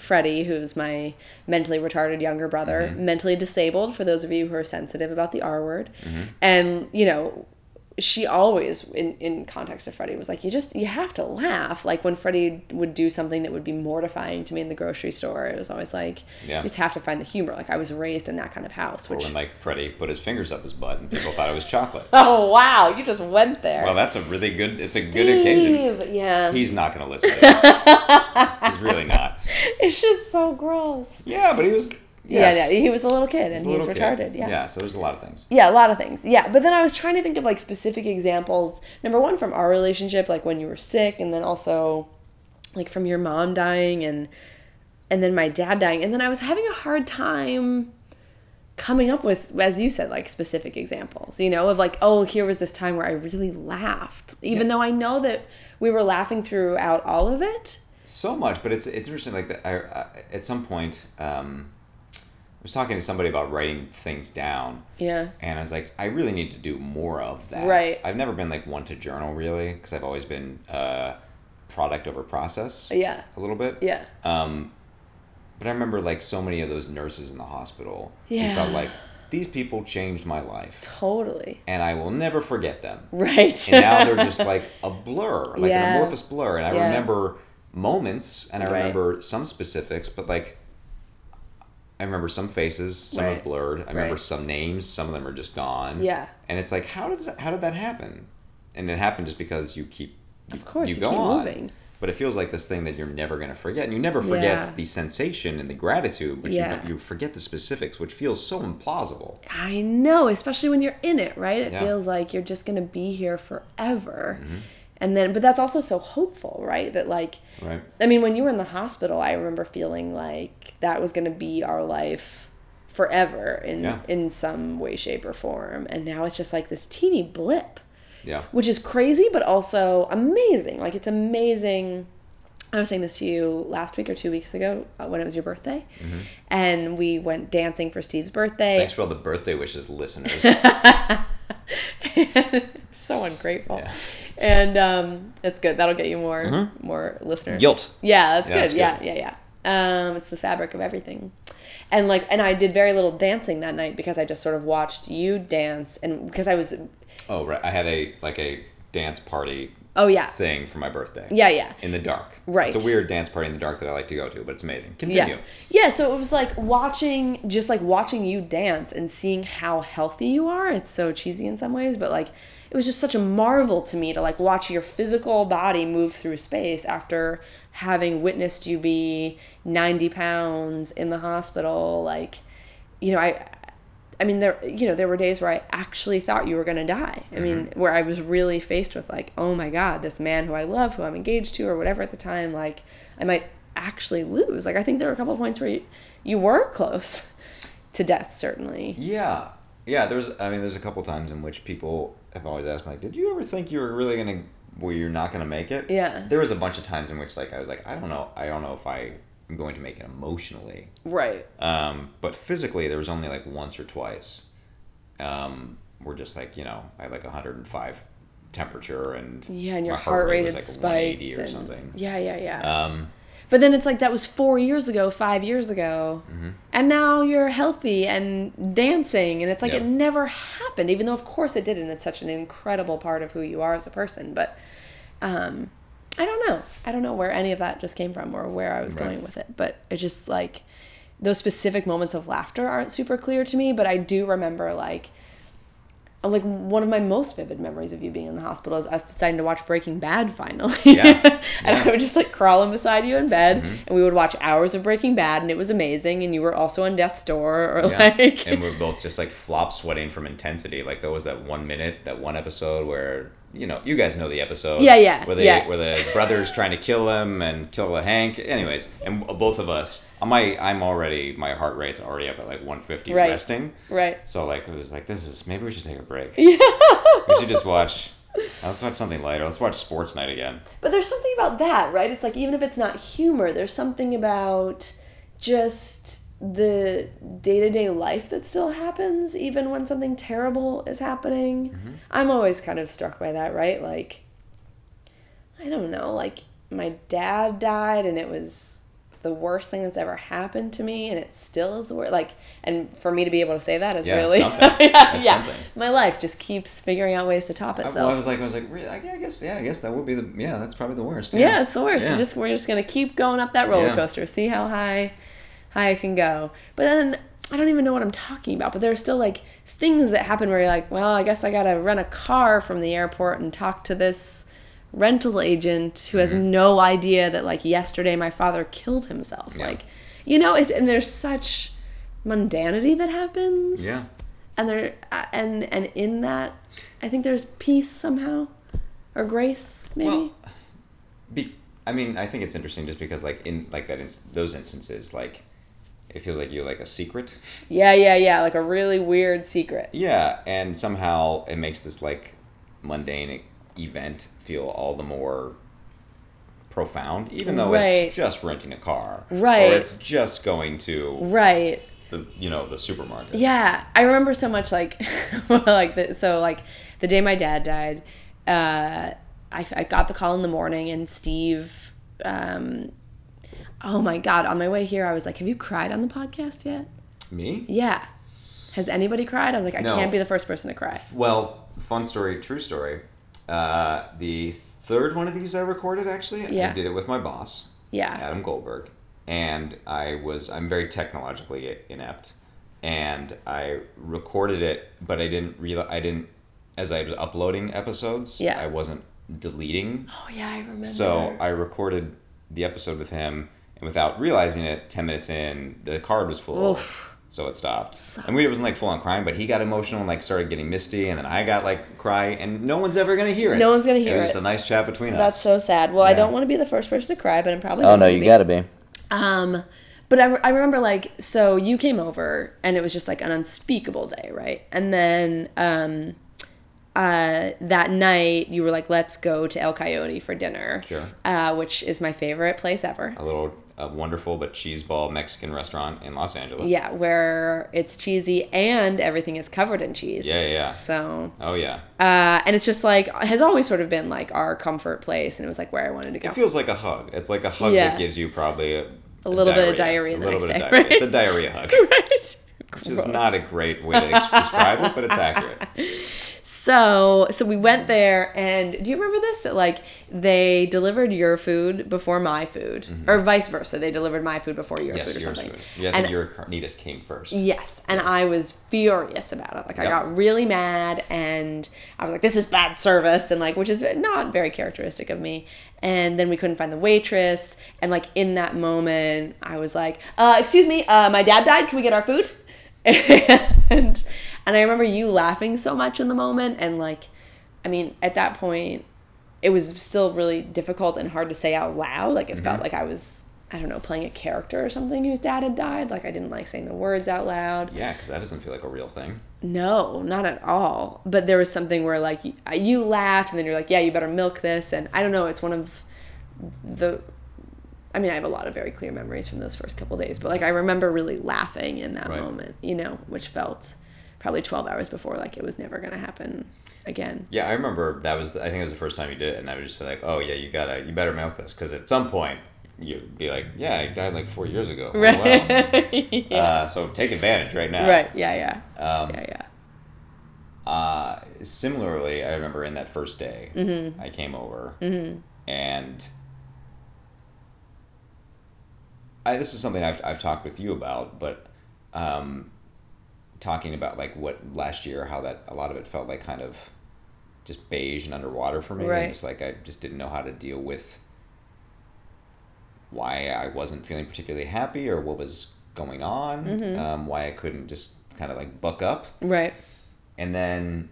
Freddie, who's my mentally retarded younger brother, Mm-hmm. mentally disabled. For those of you who are sensitive about the R word, Mm-hmm. and you know. She always, in, in context of Freddie, was like, you just, you have to laugh. Like when Freddie would do something that would be mortifying to me in the grocery store, it was always like, Yeah. you just have to find the humor. Like I was raised in that kind of house, Or which when like Freddie put his fingers up his butt and people thought it was chocolate. oh wow, you just went there. Well, that's a really good. It's a good occasion. Yeah, He's not going to listen to this. He's really not. it's just so gross. Yeah, but he was. Yeah, Yes. yeah, he was a little kid and He's he's, little kid. retarded. Yeah. Yeah, so there's a lot of things. Yeah, a lot of things. Yeah, but then I was trying to think of like specific examples. Number one, from our relationship, like when you were sick, and then also like from your mom dying, and and then my dad dying, and then I was having a hard time coming up with, as you said, like specific examples. You know, of like, oh, here was this time where I really laughed, even Yeah. though I know that we were laughing throughout all of it. So much, but it's it's interesting. Like that, I, I at some point, um, was talking to somebody about writing things down, Yeah. and I was like, I really need to do more of that. Right. I've never been like one to journal really, because I've always been uh, product over process. Yeah. A little bit. Yeah. Um, but I remember like so many of those nurses in the hospital. who Yeah. felt like these people changed my life, Totally. and I will never forget them. Right. and now they're just like a blur, like Yeah. an amorphous blur. And I Yeah. remember moments, and I Right. remember some specifics, but like I remember some faces, some Right. are blurred. I remember Right. some names, some of them are just gone. Yeah. and it's like, how did that, how did that happen? And it happened just because you keep you, Of course, you go keep on. moving. But it feels like this thing that you're never going to forget, and you never forget Yeah. the sensation and the gratitude, but Yeah. you you forget the specifics, which feels so implausible. I know, especially when you're in it, right? It Yeah. Mm-hmm. feels like you're just gonna be here forever. And then, but that's also so hopeful, right? That like, Right. I mean, when you were in the hospital, I remember feeling like that was gonna be our life forever in Yeah. in some way, shape, or form. And now it's just like this teeny blip, Yeah. which is crazy, but also amazing. Like it's amazing. I was saying this to you last week or two weeks ago uh, when it was your birthday, and we went dancing for Steve's birthday. Mm-hmm. Thanks for all the birthday wishes, listeners. so ungrateful. Yeah. And um, it's good. That'll get you more more listeners. Guilt. Yeah, that's Yeah, good. that's Yeah, good. yeah, yeah. Um, it's the fabric of everything. And like, and I did very little dancing that night because I just sort of watched you dance, and because I was, Oh right, I had a like a dance party oh yeah, thing for my birthday. yeah, yeah. In the dark. Right. It's a weird dance party in the dark that I like to go to, but it's amazing. Yeah. Continue. Yeah, so it was like watching just like watching you dance and seeing how healthy you are. It's so cheesy in some ways, but like it was just such a marvel to me to like watch your physical body move through space after having witnessed you be 90 pounds in the hospital like you know, I I mean, there you know there were days where I actually thought you were gonna die. I mean, mm-hmm. where I was really faced with like, oh my god, this man who I love, who I'm engaged to, or whatever at the time, like I might actually lose. Like I think there were a couple of points where you, you were close to death, certainly. Yeah. Yeah, there's I mean there's a couple times in which people have always asked me like, Did you ever think you were really gonna where you're not gonna make it? Yeah. There was a bunch of times in which like I was like, I don't know I don't know if I am going to make it emotionally. Right. Um, but physically there was only like once or twice. Um, we're just like, you know, I had like hundred and five temperature and Yeah, and your my heart, rate was had like spiked 180 or and- something. Yeah, yeah, yeah. Um, But then it's like that was four years ago, five years ago, Mm-hmm. and now you're healthy and dancing, and it's like it never happened. Even though, of course, it did, and it's such an incredible part of who you are as a person. But um, I don't know. I don't know where any of that just came from or where I was Right. going with it. But it just like those specific moments of laughter aren't super clear to me, but I do remember like like one of my most vivid memories of you being in the hospital is us deciding to watch Breaking Bad finally. Yeah. and Yeah. I would just like crawling beside you in bed Mm-hmm. and we would watch hours of Breaking Bad and it was amazing and you were also on death's door or Yeah. like and we're both just like flop sweating from intensity. Like there was that one minute, that one episode where you know you guys know the episode. Yeah, yeah, Where they yeah. where the brothers trying to kill him and kill the Hank. Anyways, and both of us, uh, my I'm already my heart rate's already up at like 150 Right. resting. right. So like it was like this is maybe we should take a break. Yeah. we should just watch. Let's watch something lighter. Let's watch Sports Night again. But there's something about that, right? It's like even if it's not humor, there's something about just the day to day life that still happens, even when something terrible is happening. Mm-hmm. I'm always kind of struck by that, right? Like, I don't know, like my dad died and it was the worst thing that's ever happened to me and it still is the worst like and for me to be able to say that is Yeah, really something. yeah, yeah. something. my life just keeps figuring out ways to top I, itself well, I was like, I was like, really? I I guess, yeah, I guess that would be the, yeah, that's probably the worst. Yeah, it's the worst. Yeah. Just we're just gonna keep going up that roller Yeah. coaster, see how high I can go. But then I don't even know what I'm talking about. But there are still like things that happen where you're like, well, I guess I gotta rent a car from the airport and talk to this rental agent who has Mm-hmm. no idea that like yesterday my father killed himself. Yeah. Like, you know, it's and there's such mundanity that happens. Yeah. And there uh, and and in that, I think there's peace somehow, or grace maybe. Well, be, I mean, I think it's interesting just because, like, in like that, ins- those instances, like, it feels like you're like a secret. Yeah, yeah, yeah. Like a really weird secret. Yeah, and somehow it makes this like mundane event feel all the more profound, even though Right. it's just renting a car, Right. Or it's just going to Right. the you know the supermarket. Yeah. I remember so much like, like the, so like the day my dad died, uh, I, I got the call in the morning and Steve, um, oh my God, on my way here, I was like, have you cried on the podcast yet? Me? Yeah. Has anybody cried? I was like, I No. can't be the first person to cry. Well, fun story, true story. Uh, the third one of these I recorded actually. Yeah. I did it with my boss. Yeah. Adam Goldberg, and I was I'm very technologically inept, and I recorded it, but I didn't realize I didn't as I was uploading episodes. Yeah. I wasn't deleting, Oh yeah, I remember. so I recorded the episode with him, and without realizing it, ten minutes in, the card was full. Oof. So it stopped. Sucks. And we it wasn't like full on crying, but he got emotional and like started getting misty, and then I got like cry, and no one's ever gonna hear it. No one's gonna hear It was it. just a nice chat between That's us. That's so sad. Well, I don't want to be the first person to cry, but I'm probably. oh no, you be. gotta be. Um, but I, I remember like so you came over and it was just like an unspeakable day, right? And then um, uh, that night you were like, let's go to El Coyote for dinner, Sure. uh, which is my favorite place ever. a little uh, wonderful but cheese ball Mexican restaurant in Los Angeles. Yeah, where it's cheesy and everything is covered in cheese. Yeah, yeah. So, Oh yeah. uh, and it's just like has always sort of been like our comfort place, and it was like where I wanted to go. It feels like a hug. It's like a hug Yeah. that gives you probably a, A little bit of diarrhea A the little bit of diarrhea. It's a diarrhea hug, right. which is not a great way to describe it, but it's accurate. So, so we went there, and do you remember this? That like they delivered your food before my food, or vice versa. They delivered my food before your Mm-hmm. Yes, food or yours something. food. Yeah, and your carnitas came first. yes, and I was furious about it. Like I got really mad, and I was like, "This is bad service," and like, which is not very characteristic of me. And then we couldn't find the waitress, and like in that moment, I was like, uh, "Excuse me, uh, my dad died. Can we get our food?" and and I remember you laughing so much in the moment, and like, I mean, at that point, it was still really difficult and hard to say out loud. Like it Mm-hmm. felt like I was, I don't know, playing a character or something whose dad had died. Like I didn't like saying the words out loud. Yeah, because that doesn't feel like a real thing. No, not at all. But there was something where like you, you laughed and then you're like, yeah, you better milk this. And I don't know, it's one of the. I mean, I have a lot of very clear memories from those first couple days, but like I remember really laughing in that Right. moment, you know, which felt probably 12 hours before like it was never going to happen again. Yeah, I remember that was. The, I think it was the first time you did it, and I would just be like, "Oh yeah, you gotta, you better milk this," because at some point you'd be like, "Yeah, I died like four years ago." Oh, Right. wow. Uh, so take advantage right now. Right. Yeah. Yeah. Um, yeah. Yeah. Uh, similarly, I remember in that first day, Mm-hmm. I came over and I, this is something I've, I've talked with you about, but um, talking about like what last year, how that a lot of it felt like kind of just beige and underwater for me. Right. just like I just didn't know how to deal with why I wasn't feeling particularly happy or what was going on, Mm-hmm. um, why I couldn't just kind of like buck up. Right. And then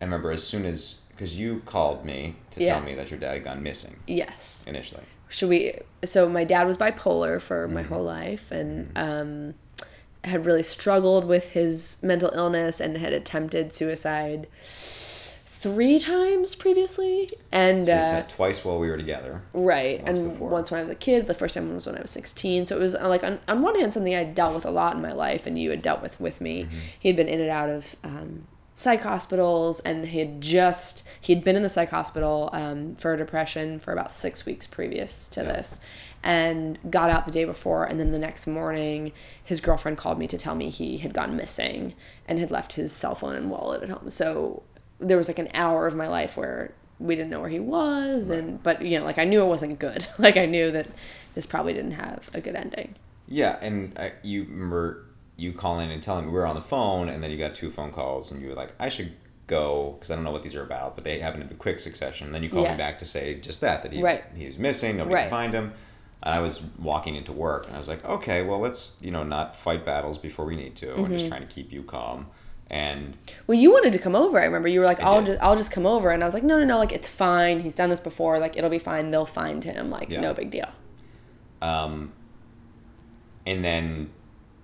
I remember as soon as, because you called me to Yeah. tell me that your dad had gone missing Yes. initially. should we so my dad was bipolar for my Mm-hmm. whole life and um, had really struggled with his mental illness and had attempted suicide three times previously and So uh, twice while we were together. right once and before. once when i was a kid the first time was when i was 16 so it was uh, like on, on one hand something i dealt with a lot in my life and you had dealt with with me Mm-hmm. he had been in and out of um, psych hospitals and he had just he'd been in the psych hospital um, for depression for about six weeks previous to Yeah. this and got out the day before and then the next morning his girlfriend called me to tell me he had gone missing and had left his cell phone and wallet at home so there was like an hour of my life where we didn't know where he was and but you know like i knew it wasn't good like i knew that this probably didn't have a good ending Yeah, and I, you remember you calling and telling me we were on the phone, and then you got two phone calls, and you were like, "I should go because I don't know what these are about," but they happened in quick succession. And then you called Yeah. me back to say just that that he Right. he was missing, nobody Right. could find him. And I was walking into work, and I was like, "Okay, well, let's you know not fight battles before we need to, Mm-hmm. just trying to keep you calm." And well you wanted to come over i remember you were like I i'll did. just i'll just come over and i was like no no no like it's fine he's done this before like it'll be fine they'll find him like Yeah. no big deal Um, and then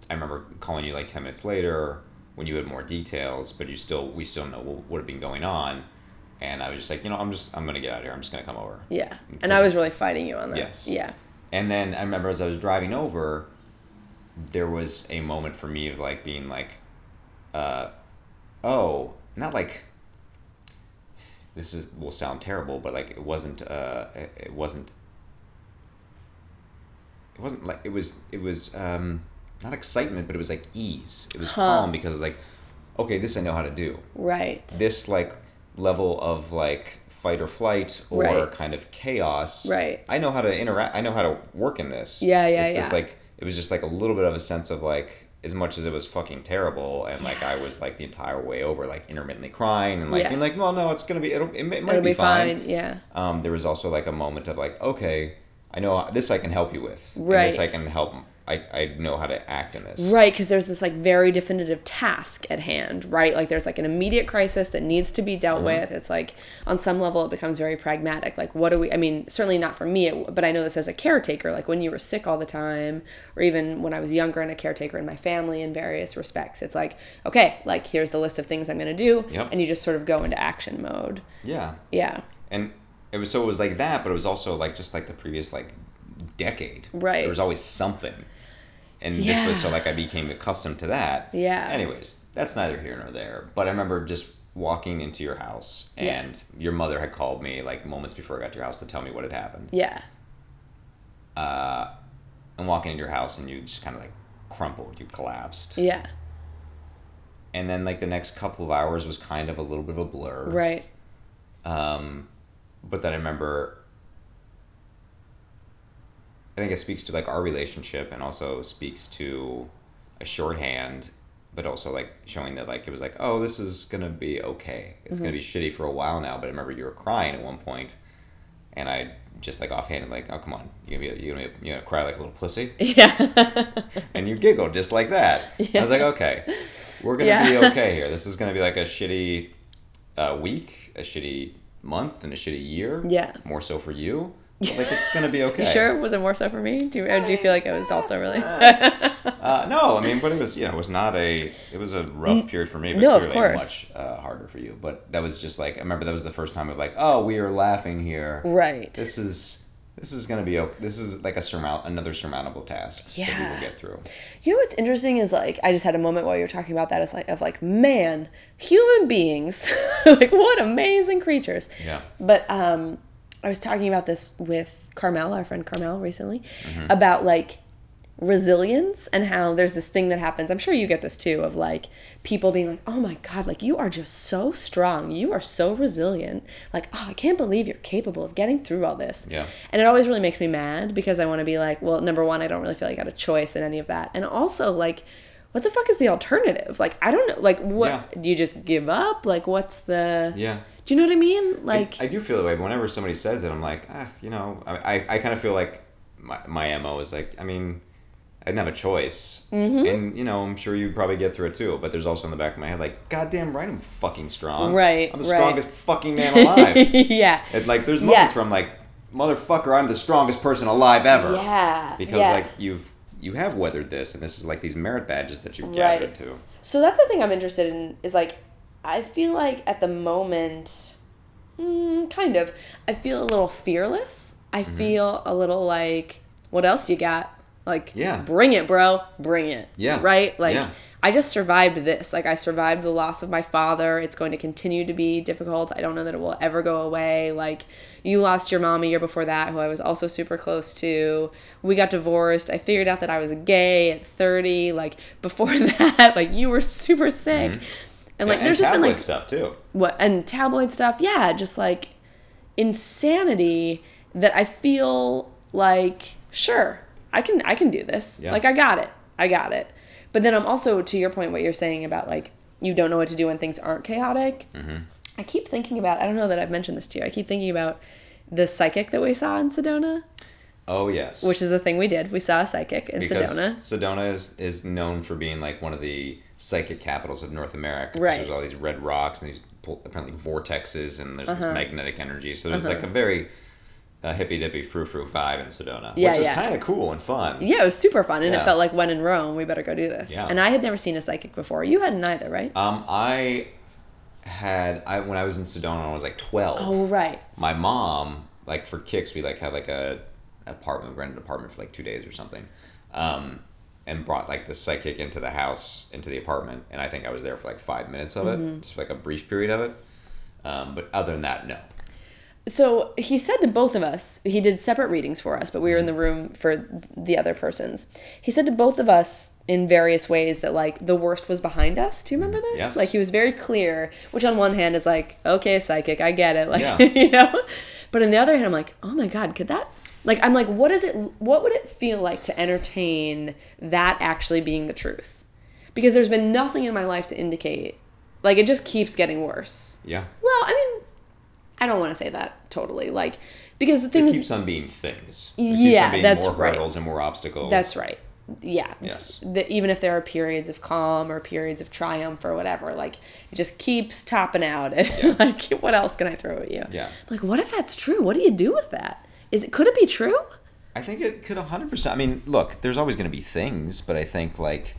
I remember calling you like ten minutes later when you had more details, but you still we still know what, what had been going on. And I was just like, you know, I'm just I'm gonna get out of here. I'm just gonna come over. yeah and i was really fighting you on that Yes. yeah And then I remember as I was driving over, there was a moment for me of like being like, uh, oh, not like. This is will sound terrible, but like it wasn't. Uh, it wasn't. It wasn't like it was. It was um, not excitement, but it was like ease. It was Huh. calm because it was like, okay, this I know how to do right this like level of like fight or flight or Right. kind of chaos Right. i know how to interact i know how to work in this Yeah, yeah, it's this yeah. like it was just like a little bit of a sense of like as much as it was fucking terrible and like i was like the entire way over like intermittently crying and like Yeah. being like well no it's gonna be it'll, it, it might it'll be, be fine, fine yeah um there was also like a moment of like okay i know this i can help you with and this i can help i i know how to act in this Right, because there's this like very definitive task at hand, right? Like there's like an immediate crisis that needs to be dealt uh-huh. with. It's like on some level it becomes very pragmatic. Like what do we? I mean, certainly not for me, it, but I know this as a caretaker. Like when you were sick all the time, or even when I was younger and a caretaker in my family in various respects, it's like okay, like here's the list of things I'm gonna do, Yep. and you just sort of go into action mode. yeah Yeah, and it was so it was like that but it was also like just like the previous like decade Right. there was always something and this was so like i became accustomed to that. Yeah. anyways that's neither here nor there. But i remember just walking into your house Yeah. and your mother had called me like moments before i got to your house to tell me what had happened. Yeah, uh, and walking into your house and you just kind of like crumpled. You collapsed. Yeah, and then like the next couple of hours was kind of a little bit of a blur. Right, Um, but then I remember. I think it speaks to like our relationship, and also speaks to a shorthand, but also like showing that like it was like, oh, this is gonna be okay. It's gonna be shitty for a while now. But I remember you were crying at one point, and I just like offhanded like, oh come on, you gonna be you gonna, be, you gonna cry like a little pussy, yeah, and you giggled just like that. I was like, okay, we're gonna Yeah. be okay here. This is gonna be like a shitty uh, week, a shitty month, and a shitty year. Yeah. More so for you. Like it's gonna be okay. You sure? Was it more so for me? Do you, or do you feel like it was also really? Uh, no, I mean, but it was you know it was not a it was a rough period for me, but no, of clearly course. much uh, harder for you. But that was just like I remember that was the first time of like, oh, we are laughing here. right. This is this is gonna be okay. This is like a surmount another surmountable task that we Yeah. will get through. You know what's interesting is like I just had a moment while you were talking about that. It's like of like man, human beings, like what amazing creatures. Yeah. But um, I was talking about this with Carmel, our friend Carmel, recently, Mm-hmm. about like resilience and how there's this thing that happens. I'm sure you get this too of like people being like, "Oh my god, like you are just so strong. You are so resilient. Like, oh, I can't believe you're capable of getting through all this." Yeah. And it always really makes me mad because I want to be like, well, number one, I don't really feel like I got a choice in any of that. And also, like, what the fuck is the alternative? Like, I don't know. Like, what? Yeah. Do you just give up? Like, what's the. Yeah. Do you know what I mean? Like, I, do feel that way. But whenever somebody says it, I'm like, ah, you know, I, I, I kind of feel like my, my mo is like, I mean, I didn't have a choice, Mm-hmm. and you know, I'm sure you'd probably get through it too. But there's also in the back of my head, like, goddamn right, I'm fucking strong. Right, I'm the right. strongest fucking man alive. yeah. and like, there's moments Yeah. where I'm like, motherfucker, I'm the strongest person alive ever. Yeah. Because yeah. like you've you have weathered this, and this is like these merit badges that you've Right. gathered to. So that's the thing I'm interested in is like, I feel like at the moment, mm, kind of, I feel a little fearless. I Mm-hmm. feel a little like, what else you got? Like, Yeah. bring it, bro. Bring it. Yeah. Right? Like, Yeah. I just survived this. Like, I survived the loss of my father. It's going to continue to be difficult. I don't know that it will ever go away. Like, you lost your mom a year before that, who I was also super close to. We got divorced. I figured out that I was gay at 30. Like, before that, like, you were super sick. And, like, and, there's just been, like, stuff too. what and tabloid stuff yeah just like insanity that i feel like sure i can i can do this Yeah. like i got it i got it but then i'm also to your point what you're saying about like you don't know what to do when things aren't chaotic Mm-hmm. i keep thinking about i don't know that i've mentioned this to you i keep thinking about the psychic that we saw in sedona Oh yes. which is a thing we did we saw a psychic in because sedona Sedona is, is known for being like one of the psychic capitals of North America. Right. There's all these red rocks and these apparently vortexes and there's Uh-huh. this magnetic energy. So there's like a very uh, hippy dippy frou frou vibe in Sedona, Yeah, which is yeah. kind of cool and fun. yeah it was super fun and Yeah. it felt like when in rome we better go do this Yeah. and i had never seen a psychic before you hadn't either right Um, I had I when I was in Sedona, I was like twelve. oh right my mom like for kicks we like had like a apartment rented an apartment for like two days or something um and brought like the psychic into the house into the apartment and i think i was there for like five minutes of it Mm-hmm. just for, like a brief period of it um but other than that no So he said to both of us, he did separate readings for us, but we were in the room for the other persons. He said to both of us in various ways that like the worst was behind us. Do you remember this? Yes. Like he was very clear, which on one hand is like, okay, psychic, I get it. Like, Yeah. you know? But on the other hand, I'm like, oh my God, could that like I'm like, what is it what would it feel like to entertain that actually being the truth? Because there's been nothing in my life to indicate like it just keeps getting worse. yeah Well, I mean, I don't want to say that totally. Like, because the it things. keeps on being things It keeps Yeah, on being that's more right. hurdles and more obstacles that's right. Yeah. Yes. The, even if there are periods of calm or periods of triumph or whatever, like, it just keeps topping out. And, Yeah. like, what else can I throw at you? Yeah. Like, what if that's true? What do you do with that? Is it, could it be true? I think it could 100%. I mean, look, there's always going to be things, but I think, like,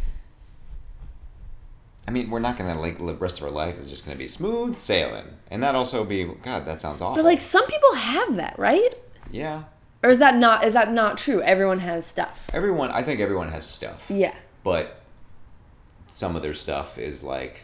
I mean, we're not going to, like, the rest of our life is just going to be smooth sailing. And that also be, God, that sounds awful. But, like, some people have that, right? yeah. Or is that not, is that not true? Everyone has stuff. Everyone, I think everyone has stuff. Yeah. But some of their stuff is, like,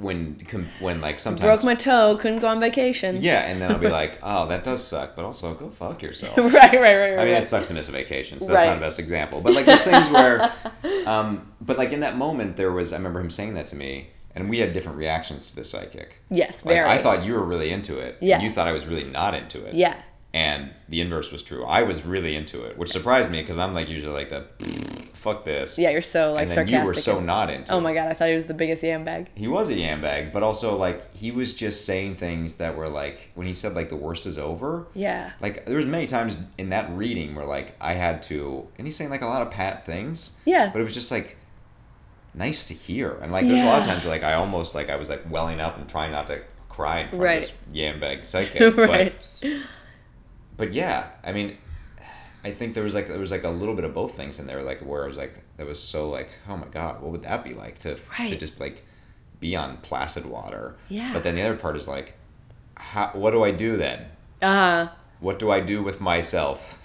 when, com- when like, sometimes. Broke my toe, couldn't go on vacation. Yeah, and then I'll be like, oh, that does suck, but also go fuck yourself. right, right, right, right. I mean, right. it sucks to miss a vacation, so that's Right. not the best example. But like, there's things where, um, but like in that moment, there was. I remember him saying that to me, and we had different reactions to the psychic. Yes, Like, very. I thought you were really into it. and Yeah. you thought I was really not into it. Yeah. And the inverse was true. I was really into it, which surprised me because I'm like usually like the, fuck this. Yeah, you're so like and then sarcastic. you were so and- not into Oh my god, I thought he was the biggest yam bag. He was a yam bag, but also like he was just saying things that were like when he said like the worst is over. Yeah. Like there was many times in that reading where like I had to, and he's saying like a lot of pat things. Yeah. But it was just like nice to hear, and like there's a lot of times where like I almost like I was like welling up and trying not to cry in front Right. of this yam bag psychic. right. But but yeah, I mean, I think there was like there was like a little bit of both things in there, like where I was like that was so like oh my god, what would that be like to to just like be on placid water. Yeah. But then the other part is like, how, what do I do then? Uh huh. What do I do with myself?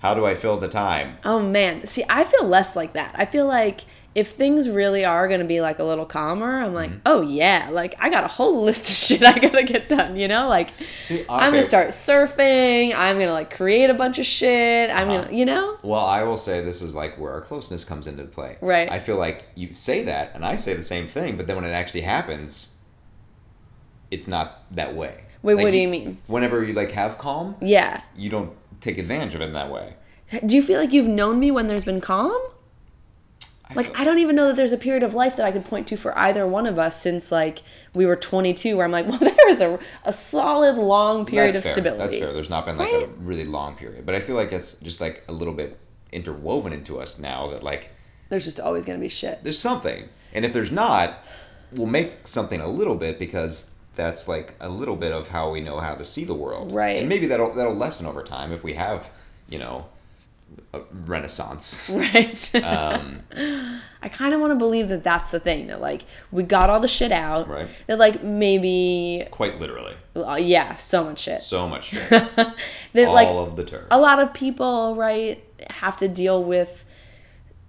How do I fill the time? oh man. See, I feel less like that. I feel like if things really are going to be like a little calmer, I'm like, oh yeah, like I got a whole list of shit I got to get done, you know? Like See, I'm going to start surfing, I'm going to like create a bunch of shit. I'm Uh-huh. going to, you know? Well, I will say this is like where our closeness comes into play. Right. I feel like you say that, and I say the same thing, but then when it actually happens, it's not that way. Wait, Like, what do you mean? Whenever you like have calm, Yeah. you don't take advantage of it in that way. Do you feel like you've known me when there's been calm? Like I don't even know that there's a period of life that I could point to for either one of us since like we were 22 where I'm like, well there is a, a solid long period That's of fair. stability. That's fair. There's not been like a really long period, but I feel like it's just like a little bit interwoven into us now that like There's just always going to be shit. there's something, and if there's not, we'll make something a little bit because that's like a little bit of how we know how to see the world, Right. And maybe that'll that'll lessen over time if we have, you know, renaissance. Right. Um, I kind of want to believe that that's the thing that like we got all the shit out. Right. That like maybe quite literally, uh, yeah, so much shit. so much shit. that all like of the terms. a lot of people right have to deal with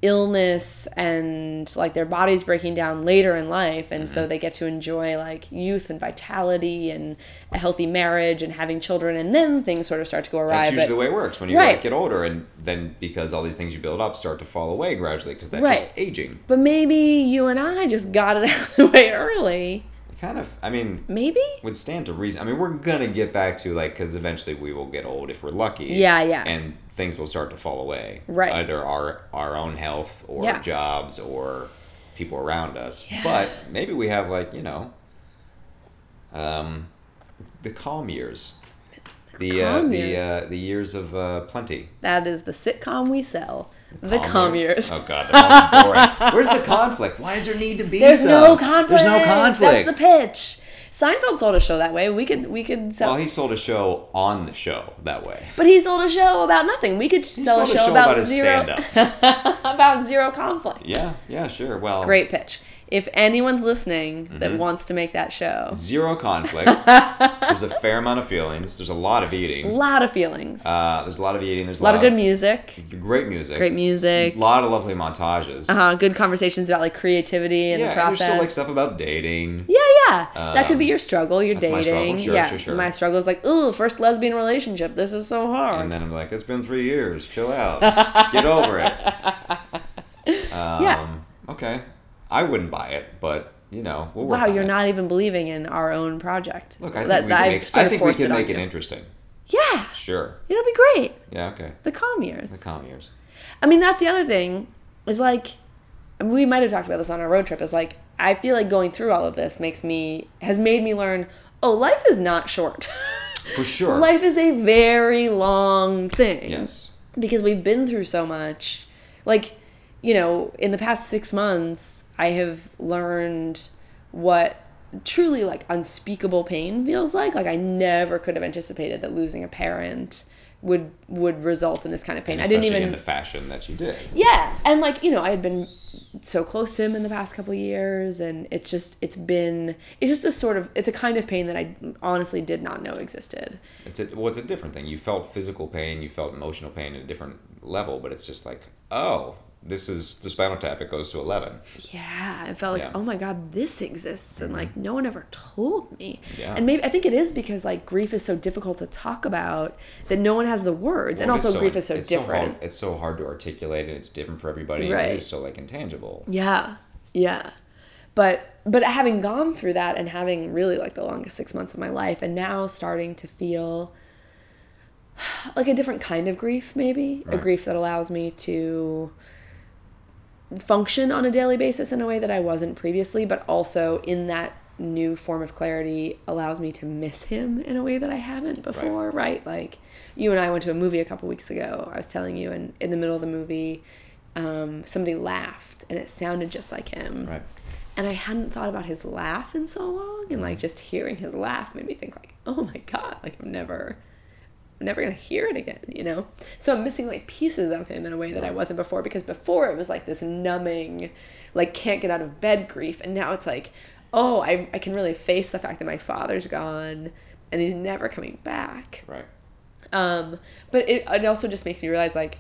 illness and like their bodies breaking down later in life and Mm-hmm. so they get to enjoy like youth and vitality and a healthy marriage and having children and then things sort of start to go awry That's usually but the way it works when you Right. like get older, and then because all these things you build up start to fall away gradually because that's Right. just aging. but maybe you and I just got it out of the way early Kind of. I mean, maybe would stand to reason. I mean, we're gonna get back to like because eventually we will get old if we're lucky. Yeah, yeah. And things will start to fall away. Right. Either our our own health or Yeah. jobs or people around us. Yeah. But maybe we have like you know, um, the calm years. The uh, calm the years. uh, the years of uh, plenty. that is the sitcom we sell the calm years Oh god, that's boring. Where's the conflict? Why does there need to be There's some? no conflict. There's no conflict. That's the pitch. Seinfeld sold a show that way. We could we could sell, well, he sold a show on the show that way. but he sold a show about nothing. We could sell a sold show, about, his zero about zero conflict. Yeah, yeah, sure. Well, Great pitch. If anyone's listening Mm-hmm. that wants to make that show, Zero conflict. there's a fair amount of feelings. There's a lot of eating. a lot of feelings, Uh, there's a lot of eating. There's a lot of good music, Great music. Great music. A lot of lovely montages. uh-huh, good conversations about like creativity and yeah, the and there's still like stuff about dating. Yeah, yeah. that could be Um, your struggle. You're that's my dating. struggle. Sure, yeah. sure, sure. My struggle is like, ooh, first lesbian relationship. This is so hard. And then I'm like, it's been three years. Chill out. Get over it. Um, Yeah. Okay. I wouldn't buy it, but you know, we'll work wow, you're it. not even believing in our own project. Look, I think That- we can make, I think we can it make it you. interesting. Yeah, Sure. it'll be great. Yeah. Okay. The calm years. The calm years. I mean, that's the other thing. Is like, we might have talked about this on our road trip. Is like, I feel like going through all of this makes me has made me learn. Oh, life is not short. For sure. life is a very long thing. Yes. because we've been through so much. Like, you know, in the past six months, I have learned what truly like unspeakable pain feels like. Like I never could have anticipated that losing a parent would would result in this kind of pain. I didn't even in the fashion that you did. yeah, and like you know, I had been so close to him in the past couple years, and it's just it's been it's just a sort of it's a kind of pain that I honestly did not know existed. It's a, well, it's a different thing. You felt physical pain, you felt emotional pain at a different level, but it's just like, oh, this is the spinal tap. It goes to eleven. Yeah, I felt like, Yeah. Mm-hmm. oh my god, this exists, and like no one ever told me. Yeah. And maybe I think it is because like grief is so difficult to talk about that no one has the words, and Well, it's also grief is so it's different. hard, it's so hard to articulate, and it's different for everybody. and Right. It is so like intangible. Yeah, yeah. But but having gone through that and having really like the longest six months of my life, and now starting to feel like a different kind of grief, maybe a grief that allows me to function on a daily basis in a way that I wasn't previously, but also in that new form of clarity allows me to miss him in a way that I haven't before, right? Like you and I went to a movie a couple weeks ago. I was telling you, and in the middle of the movie, um, somebody laughed and it sounded just like him. Right. And I hadn't thought about his laugh in so long, and like just hearing his laugh made me think like, oh my god, like I'm never, I'm never gonna hear it again, you know. So I'm missing like pieces of him in a way that I wasn't before because before it was like this numbing, like can't get out of bed grief, and now it's like, oh, I I can really face the fact that my father's gone and he's never coming back. Right. Um, but it, it also just makes me realize like,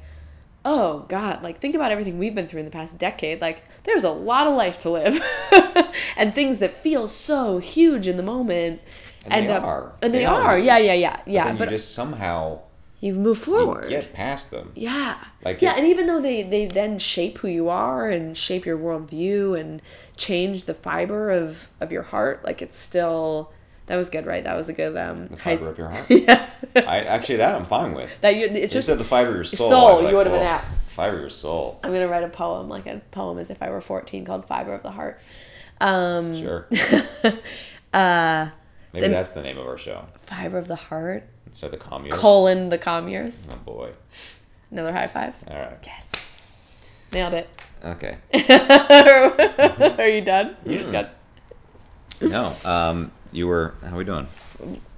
oh god like think about everything we've been through in the past decade like there's a lot of life to live and things that feel so huge in the moment And end they up are. and they, They are are, yeah yeah yeah But yeah then but you just somehow you move you forward get past them. yeah Like yeah it- and even though they they then shape who you are and shape your worldview and change the fiber of of your heart like it's still that was good right that was a good um The fiber s- of your heart. yeah I actually that I'm fine with. that you it's You just said the fiber of your soul. soul, was you would've been whoa, out. Fiber of your soul. I'm gonna write a poem, like a poem as if I were 14, called "Fiber of the Heart." Um, Sure. uh, Maybe then- that's the name of our show. "Fiber of the Heart." Instead of the communist. Colon the communes. Oh boy. Another high five. All right. Yes, nailed it. Okay. Are you done? You Mm. just got. No. Um. You were. How are we doing?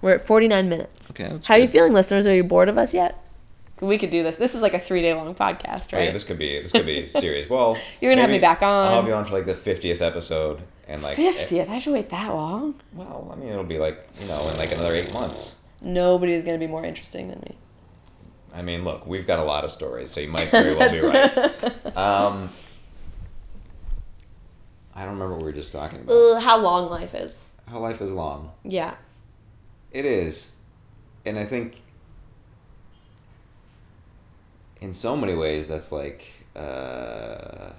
We're at 49 minutes. Okay. That's How are you feeling, listeners? Are you bored of us yet? We could do this. This is like a three day long podcast, Oh, right? yeah, this could be this could be serious. Well, You're gonna have me back on. I'll be on for like the fiftieth episode, and like 50th. I should wait that long. well, I mean, it'll be like you know in like another eight months. Nobody is going to be more interesting than me. I mean, look, we've got a lot of stories, so you might very well be right. Um, I don't remember what we were just talking about. How long life is. How life is long. Yeah. It is, and I think in so many ways that's like uh,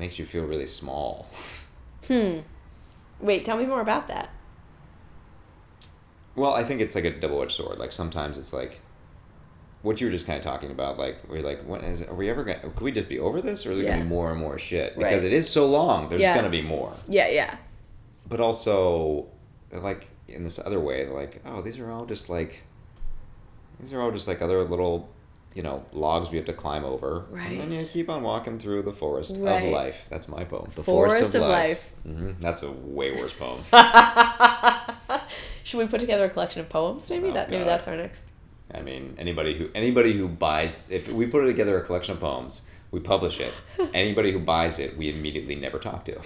makes you feel really small. Hmm. Wait, tell me more about that. Well, I think it's like a double edged sword. Like sometimes it's like what you were just kind of talking about. Like we're like, when is are we ever gonna? Could we just be over this, or is it Yeah. gonna be more and more shit? Because Right. it is so long. There's Yeah. gonna be more. Yeah, yeah. But also, like in this other way, like oh, these are all just like these are all just like other little. You know, logs we have to climb over, and then you keep on walking through the forest Right. of life. That's my poem. The Forest of Life. hmm That's a way worse poem. Should we put together a collection of poems? Maybe Oh, that. Maybe that's our next. I mean, anybody who anybody who buys if we put together a collection of poems, we publish it. anybody who buys it, we immediately never talk to.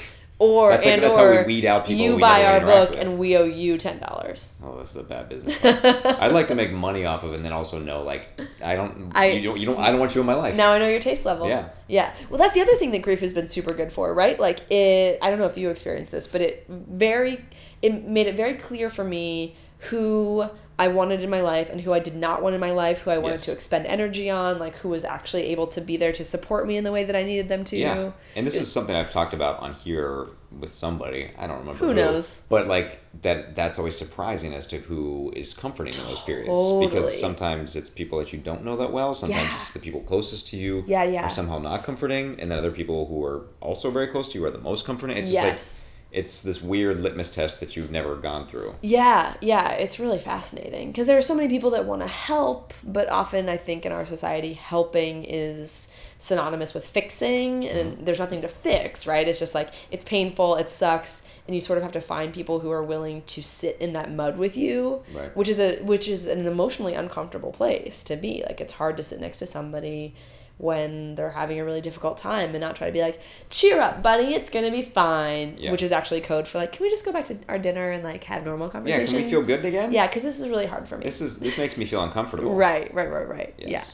Or That's like- and that's how we or weed out people you we buy our book with. and we owe you ten dollars. Oh, this is a bad business. I'd like to make money off of it, and then also know like I don't. I- you don't. You don't. I don't want you in my life. Now I know your taste level. Yeah. Yeah. Well, that's the other thing that grief has been super good for, right? Like it. I don't know if you experienced this, but it very. It made it very clear for me who I wanted in my life and who I did not want in my life, who I wanted Yes. to expend energy on, like who was actually able to be there to support me in the way that I needed them to. Yeah, and this is something I've talked about on here with somebody. I don't remember Who knows? but like that. That's always surprising as to who is comforting in those periods Totally. because sometimes it's people that you don't know that well. Sometimes Yeah. it's the people closest to you. Yeah, yeah. Are somehow not comforting, and then other people who are also very close to you are the most comforting. It's just Yes. like it's this weird litmus test that you've never gone through. Yeah, yeah, it's really fascinating because there are so many people that want to help, but often I think in our society, helping is synonymous with fixing, and Mm-hmm. there's nothing to fix, right? It's just like it's painful, it sucks, and you sort of have to find people who are willing to sit in that mud with you, Right. which is a which is an emotionally uncomfortable place to be. Like it's hard to sit next to somebody when they're having a really difficult time and not try to be like cheer up buddy it's gonna be fine Yeah. which is actually code for like can we just go back to our dinner and like have normal conversation? Yeah, can we feel good again? yeah because this is really hard for me This is this makes me feel uncomfortable. right right right right Yes. yeah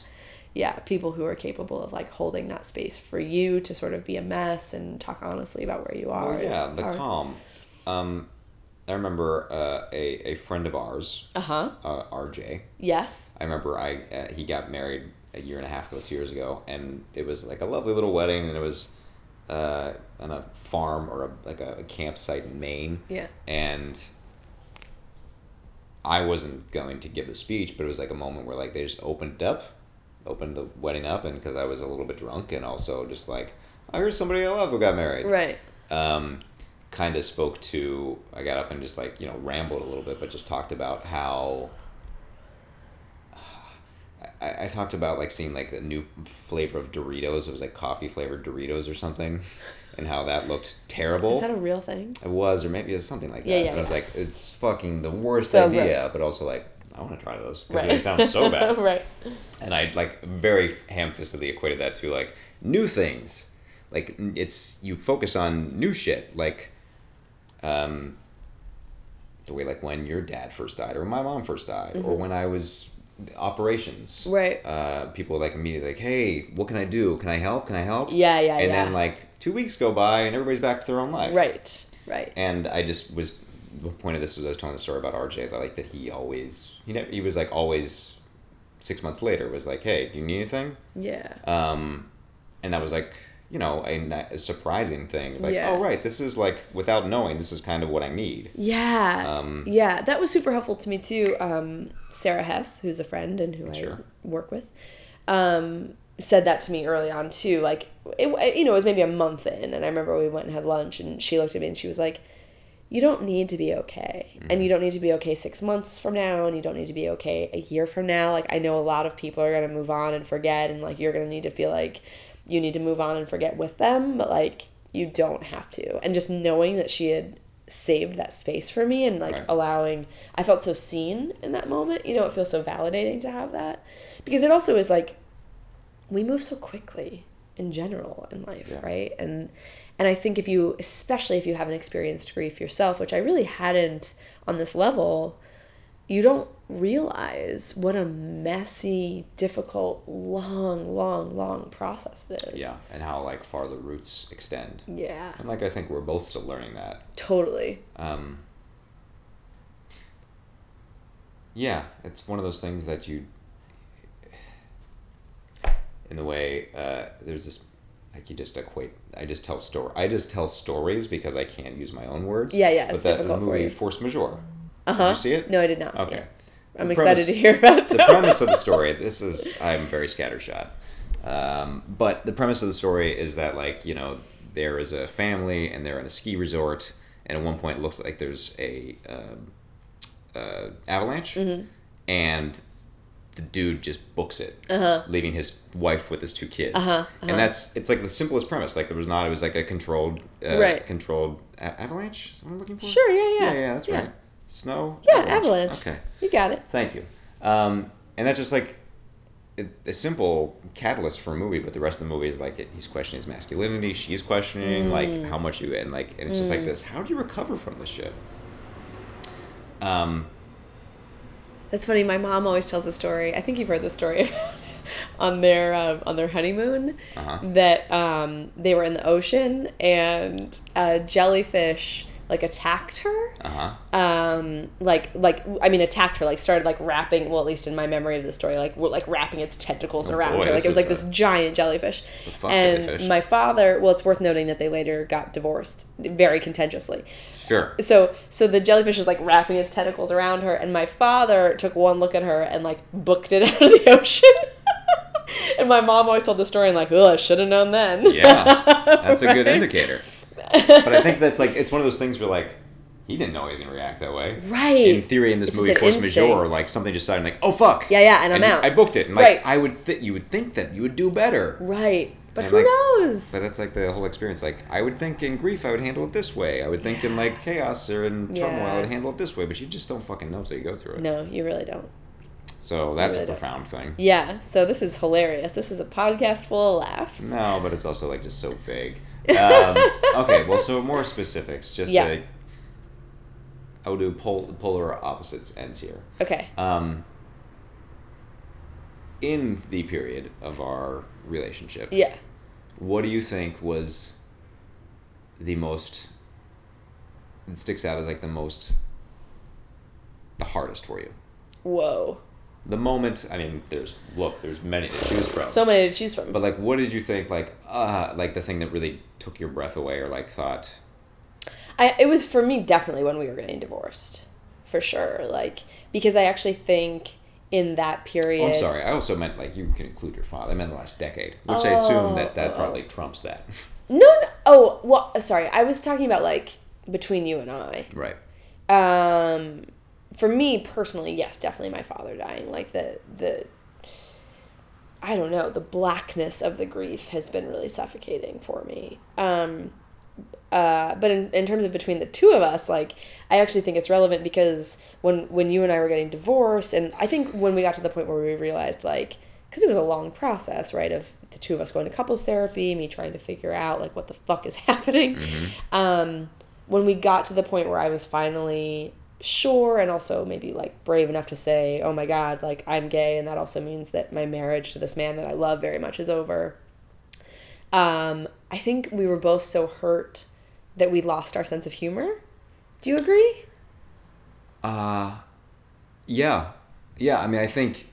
yeah people who are capable of like holding that space for you to sort of be a mess and talk honestly about where you are Well, yeah, the calm. Um, I remember uh, a a friend of ours, uh-huh uh, RJ. yes I remember I uh, he got married a year and a half ago, two years ago, and it was like a lovely little wedding, and it was uh, on a farm or a, like a, a campsite in Maine, yeah and I wasn't going to give a speech, but it was like a moment where like they just opened up, opened the wedding up, and because I was a little bit drunk, and also just like I heard somebody I love who got married, right um, kind of spoke to. I got up and just like you know rambled a little bit, but just talked about how. I, I talked about like seeing like the new flavor of Doritos. It was like coffee flavored Doritos or something, and how that looked terrible. is that a real thing it was, or maybe it was something like that. Yeah, yeah, and I was yeah. like, it's fucking the worst So idea, gross. but also like I want to try those because they sound so bad. right And I like very ham-fistedly equated that to like new things. Like it's you focus on new shit, like um the way like when your dad first died or my mom first died or when I was operations. Right. Uh, people like immediately like, hey, what can I do? Can I help? Can I help? Yeah, yeah, And yeah. then like two weeks go by and everybody's back to their own life. Right. Right. And I just was the point of this was I was telling the story about RJ that like that he always he never, he was like always six months later was like, hey, do you need anything? yeah. Um, and that was like you know a, a surprising thing. Like, Yeah. oh right, this is like without knowing, this is kind of what I need. Yeah. Um, yeah, that was super helpful to me too. Um, Sarah Hess, who's a friend and who Sure. I work with, um, said that to me early on too. Like, it, you know, it was maybe a month in, and I remember we went and had lunch, and she looked at me and she was like, "You don't need to be okay, and you don't need to be okay six months from now, and you don't need to be okay a year from now. Like, I know a lot of people are gonna move on and forget, and like you're gonna need to feel like you need to move on and forget with them, but like you don't have to. And just knowing that she had saved that space for me and like Right. allowing I felt so seen in that moment. You know, it feels so validating to have that. Because it also is like we move so quickly in general in life, Yeah. right? And and I think if you especially if you haven't experienced grief yourself, which I really hadn't on this level, you don't realize what a messy, difficult, long, long, long process it is. Yeah, and how like far the roots extend. Yeah. And like I think we're both still learning that. Totally. Um, yeah, it's one of those things that you, in the way, uh, there's this, like you just equate. I just tell story. I just tell stories because I can't use my own words. Yeah, yeah, But it's that difficult for movie. Force Majeure. Uh huh. Did you see it? No, I did not see Okay. it. I'm The excited premise- to hear about it. the premise of the story this is i'm very scattershot um, but the premise of the story is that like you know there is a family and they're in a ski resort and at one point it looks like there's a um, uh, avalanche Mm-hmm. and the dude just books it Uh-huh. leaving his wife with his two kids Uh-huh, uh-huh. and that's it's like the simplest premise like there was not it was like a controlled uh, Right. controlled a- avalanche is what i'm looking for Sure, yeah, yeah. yeah yeah that's Yeah. right snow Yeah, avalanche. okay You got it. Thank you. Um, and that's just like a, simple catalyst for a movie, but the rest of the movie is like it, he's questioning his masculinity, she's questioning Mm. like how much you and like and it's just like this. How do you recover from this shit? Um, That's funny. My mom always tells a story. I think you've heard the story on their um, on their honeymoon Uh-huh. that um, they were in the ocean and a jellyfish like attacked her. uh huh. Um, like like I mean attacked her. Like started like wrapping. Well, at least in my memory of the story, like like wrapping its tentacles Oh, around boy, her. Like it was like this giant jellyfish. And jellyfish. my father. Well, it's worth noting that they later got divorced very contentiously Sure. so so the jellyfish is like wrapping its tentacles around her and my father took one look at her and like booked it out of the ocean and my mom always told the story and like oh i should have known then Yeah, that's a good Right? But I think that's like it's one of those things where like he didn't know he was gonna react that way. Right. In theory, in this It's movie Force Majeure, like something just started like, oh fuck. Yeah, yeah, and I'm out. I booked it, and like Right. I would think you would think that you would do better. right but And, who like, knows But that's like the whole experience. Like I would think in grief, I would handle it this way. I would think in like chaos or in turmoil, Yeah. I would handle it this way. But you just don't fucking know until you go through it. no you really don't So that's really a don't. profound thing. yeah so this is hilarious this is a podcast full of laughs No, but it's also like just so vague. Um, okay, well, so more specifics. Just Yeah. to, I will do pol- polar opposites ends here. okay Um, in the period of our relationship, yeah what do you think was the most it sticks out as like the most the hardest for you whoa the moment i mean there's look there's many to choose from. So many to choose from. But like what did you think like uh like the thing that really took your breath away or like thought? I, it was for me definitely when we were getting divorced for sure like because i actually think in that period oh i'm sorry i also meant like you can include your father i meant the last decade which i assume that that Oh, oh, probably trumps that. No, no oh well sorry i was talking about like between you and i. Right. Um for me personally yes definitely my father dying. Like the the i don't know the blackness of the grief has been really suffocating for me. Um uh, but in, in terms of between the two of us like i actually think it's relevant because when when you and i were getting divorced and i think when we got to the point where we realized like because it was a long process right of the two of us going to couples therapy me trying to figure out like what the fuck is happening. Um, when we got to the point where i was finally sure and also maybe like brave enough to say, "Oh my god, like I'm gay and that also means that my marriage to this man that I love very much is over." Um, I think we were both so hurt that we lost our sense of humor. Do you agree? Uh, yeah. Yeah, I mean, I think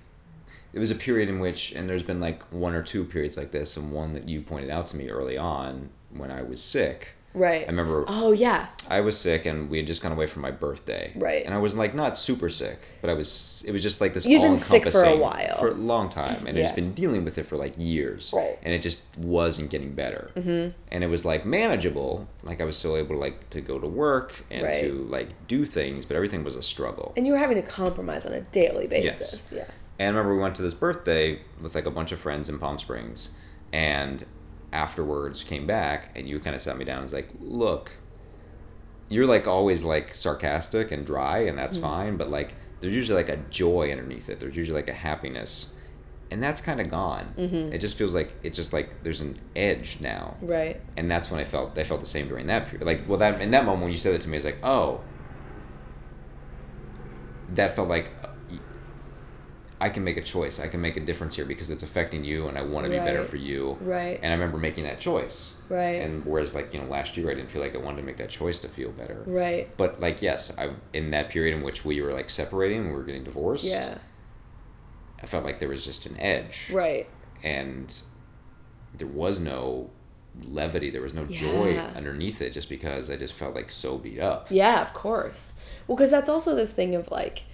it was a period in which, and there's been like one or two periods like this, and one that you pointed out to me early on when I was sick. Right. I remember Oh yeah. I was sick and we had just gone away for my birthday. Right. And I was like not super sick, but I was it was just like this You'd been sick for a while. For a long time. And I'd just been dealing with it for like years. Right. And it just wasn't getting better. Mm-hmm. And it was like manageable. Like I was still able to like to go to work and Right. to like do things, but everything was a struggle. And you were having to compromise on a daily basis. Yeah. And I remember we went to this birthday with like a bunch of friends in Palm Springs, and afterwards came back, and you kind of sat me down and was like, "Look, you're like always like sarcastic and dry, and that's mm. fine, but like there's usually like a joy underneath it. There's usually like a happiness, and that's kind of gone. Mm-hmm. It just feels like it's just like there's an edge now, Right. and that's when I felt I felt the same during that period. Like, well, that in that moment when you said that to me, I was like, oh, that felt like I can make a choice. I can make a difference here because it's affecting you, and I want to be better for you. Right. And I remember making that choice. Right. And whereas, like you know, last year I didn't feel like I wanted to make that choice to feel better. Right. But like, yes, I in that period in which we were like separating, we were getting divorced. Yeah. I felt like there was just an edge. Right. And there was no levity. There was no joy underneath it, just because I just felt like so beat up. Yeah, of course. Well, because that's also this thing of like,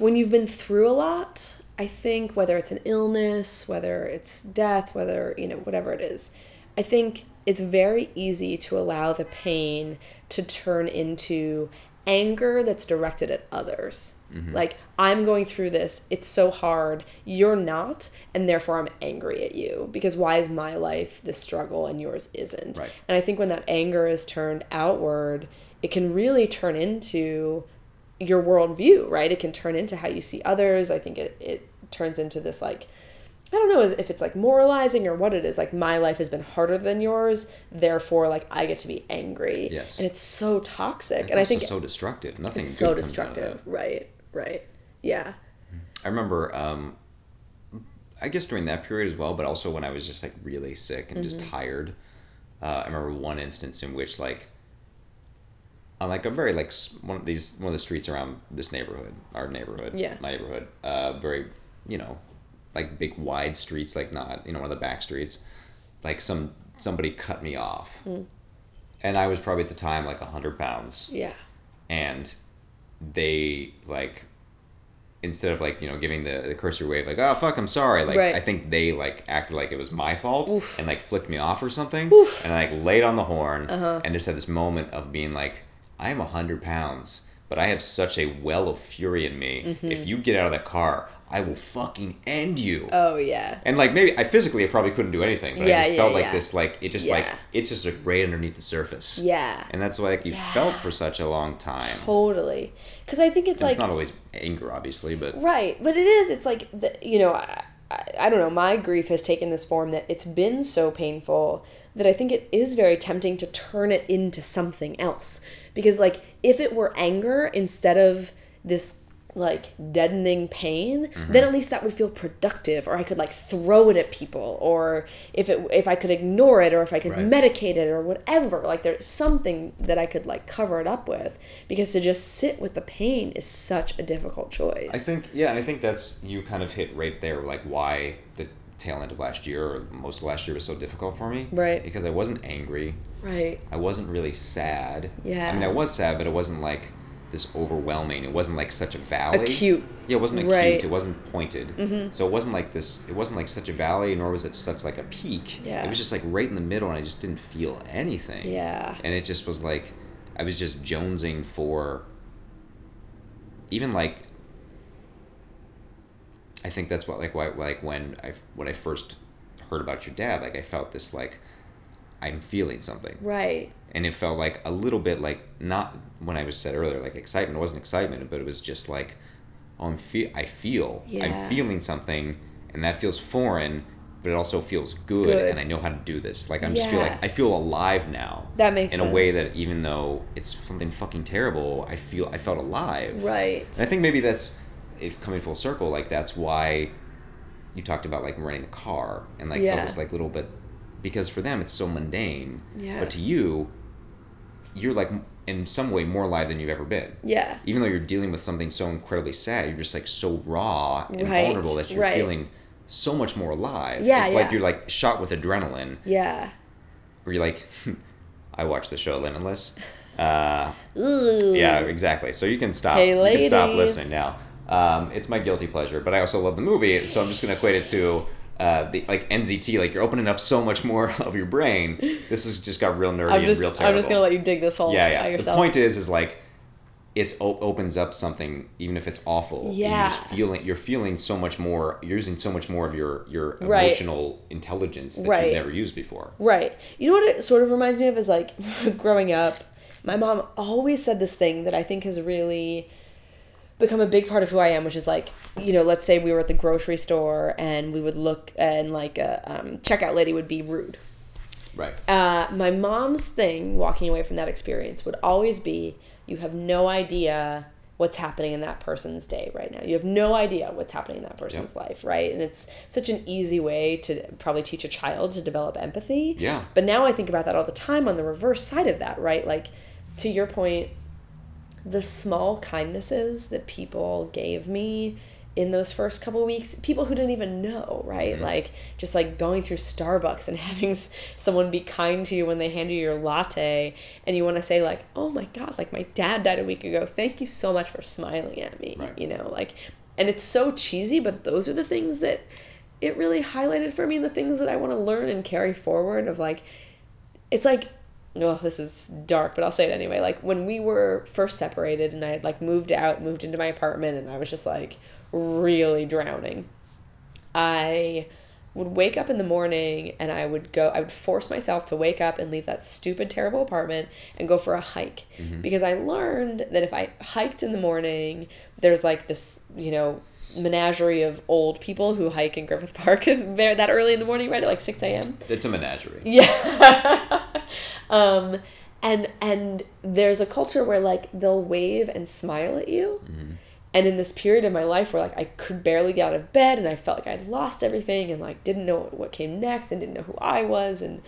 when you've been through a lot, I think whether it's an illness, whether it's death, whether, you know, whatever it is, I think it's very easy to allow the pain to turn into anger that's directed at others. Mm-hmm. Like, I'm going through this, it's so hard, you're not, and therefore I'm angry at you because why is my life this struggle and yours isn't? Right. And I think when that anger is turned outward, it can really turn into your worldview, right? It can turn into how you see others. I think it, it turns into this like, I don't know if it's like moralizing or what it is. Like, my life has been harder than yours, therefore, like, I get to be angry. Yes. And it's so toxic. It's and I think so destructive. Nothing. it's good so comes out of destructive. Right, right. Yeah. I remember, um, I guess during that period as well, but also when I was just like really sick and just Mm-hmm. tired. Uh, I remember one instance in which like on like a very like one of these one of the streets around this neighborhood, our neighborhood, Yeah. my neighborhood, uh, very you know, like big wide streets, like not you know one of the back streets, like some somebody cut me off, Mm. and I was probably at the time like a hundred pounds Yeah. and they like instead of like you know giving the, the cursory wave like oh fuck i'm sorry like Right. i think they like acted like it was my fault Oof. and like flicked me off or something Oof. and like laid on the horn Uh-huh. and just had this moment of being like i am a hundred pounds but i have such a well of fury in me Mm-hmm. if you get out of that car i will fucking end you Oh, yeah. and like maybe I physically I probably couldn't do anything, but Yeah, I just yeah, felt like yeah. this like it just like it's just like right underneath the surface. Yeah. And that's why like you felt for such a long time. Totally. Because I think it's And like. it's not always anger, obviously, but Right, but it is. It's like the, you know, I, I, I don't know. My grief has taken this form that it's been so painful that I think it is very tempting to turn it into something else. Because like if it were anger instead of this like deadening pain, Mm-hmm. then at least that would feel productive, or I could like throw it at people, or if it if I could ignore it, or if I could Right. medicate it, or whatever. Like there's something that I could like cover it up with, because to just sit with the pain is such a difficult choice. I think yeah, and I think that's you kind of hit right there, like why the tail end of last year or most of last year was so difficult for me. Right. Because I wasn't angry. Right. I wasn't really sad. Yeah. I mean, I was sad, but it wasn't like this overwhelming. It wasn't like such a valley. Acute. Yeah, it wasn't acute. Right. It wasn't pointed. Mm-hmm. So it wasn't like this. It wasn't like such a valley, nor was it such like a peak. Yeah. It was just like right in the middle, and I just didn't feel anything. Yeah. And it just was like, I was just jonesing for. Even like. I think that's what like why like when I when I first heard about your dad, like I felt this like, I'm feeling something Right. and it felt like a little bit like not when I was said earlier like excitement it wasn't excitement but it was just like oh I'm fe- I feel Yeah. I'm feeling something and that feels foreign but it also feels good, Good. and I know how to do this. Like I'm just feel like I feel alive now. That makes sense. in a way that even though it's something fucking terrible, I feel I felt alive. Right. And I think maybe that's if coming full circle, like that's why you talked about like renting a car and like Yeah. felt this like little bit because for them it's so mundane. Yeah. But to you, you're like in some way more alive than you've ever been. Yeah. Even though you're dealing with something so incredibly sad, you're just like so raw and Right, vulnerable that you're right. feeling so much more alive. Yeah, it's like you're like shot with adrenaline Yeah. where you're like I watched the show Limitless. Uh, yeah, exactly. So you can stop. Hey, you can stop listening now. Um, it's my guilty pleasure, but I also love the movie, so I'm just gonna equate it to uh, the like NZT. Like you're opening up so much more of your brain. This has just got real nerdy I'm just and real terrible. I'm just gonna let you dig this hole yeah, by yeah. The point is, is like it's o- opens up something, even if it's awful. Yeah. You're just feeling. You're feeling so much more. You're using so much more of your your Right. emotional intelligence that Right. you've never used before. Right. You know what it sort of reminds me of is like growing up, my mom always said this thing that I think has really become a big part of who I am, which is like, you know, let's say we were at the grocery store and we would look and like a um, checkout lady would be rude. Right. Uh, my mom's thing walking away from that experience would always be you have no idea what's happening in that person's day right now. You have no idea what's happening in that person's life, right? And it's such an easy way to probably teach a child to develop empathy. Yeah. But now I think about that all the time on the reverse side of that, right? Like to your point, the small kindnesses that people gave me in those first couple weeks people who didn't even know right? Mm-hmm. Like just like going through starbucks and having someone be kind to you when they hand you your latte and you want to say like oh my god like my dad died a week ago. Thank you so much for smiling at me Right. you know like and it's so cheesy but those are the things that it really highlighted for me the things that i want to learn and carry forward of like it's like oh this is dark but i'll say it anyway like when we were first separated and i had like moved out moved into my apartment and i was just like really drowning i would wake up in the morning and i would go i would force myself to wake up and leave that stupid terrible apartment and go for a hike mm-hmm. because i learned that if i hiked in the morning there's like this you know menagerie of old people who hike in griffith park there that early in the morning right at like 6 a.m It's a menagerie. yeah. um, and and there's a culture where like they'll wave and smile at you. And in this period of my life where like I could barely get out of bed and I felt like I'd lost everything and like didn't know what came next and didn't know who I was and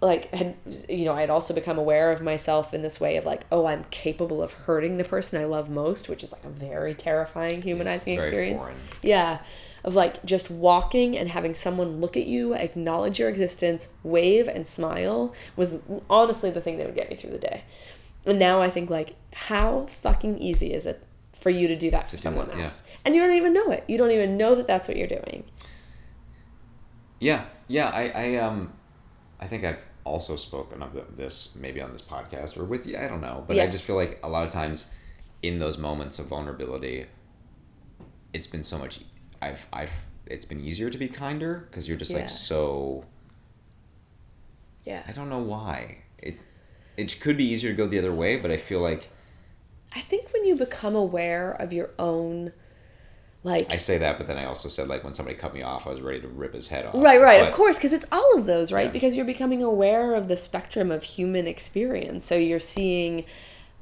like had you know I had also become aware of myself in this way of like oh I'm capable of hurting the person I love most which is like a very terrifying humanizing very experience. foreign. Yeah. Of like just walking and having someone look at you, acknowledge your existence, wave and smile was honestly the thing that would get me through the day. And now I think like how fucking easy is it for you to do that for do someone that, yeah. else? And you don't even know it. You don't even know that that's what you're doing. Yeah, yeah. I, I um, I think I've also spoken of the, this maybe on this podcast or with you. I don't know, but I just feel like a lot of times in those moments of vulnerability, it's been so much. I've I've it's been easier to be kinder because you're just Yeah. like so. Yeah. I don't know why it. It could be easier to go the other way, but I feel like I think when you become aware of your own like I say that, but then I also said like when somebody cut me off, I was ready to rip his head off. Right, right, of course, because it's all of those, right? Yeah. Because you're becoming aware of the spectrum of human experience. So you're seeing,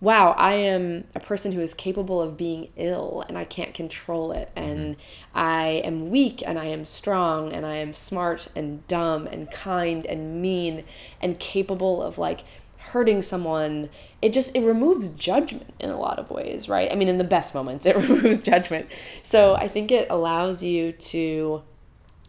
wow, I am a person who is capable of being ill and I can't control it. Mm-hmm. And I am weak and I am strong and I am smart and dumb and kind and mean and capable of like hurting someone. It just it removes judgment in a lot of ways right? I mean in the best moments it removes judgment. So i think it allows you to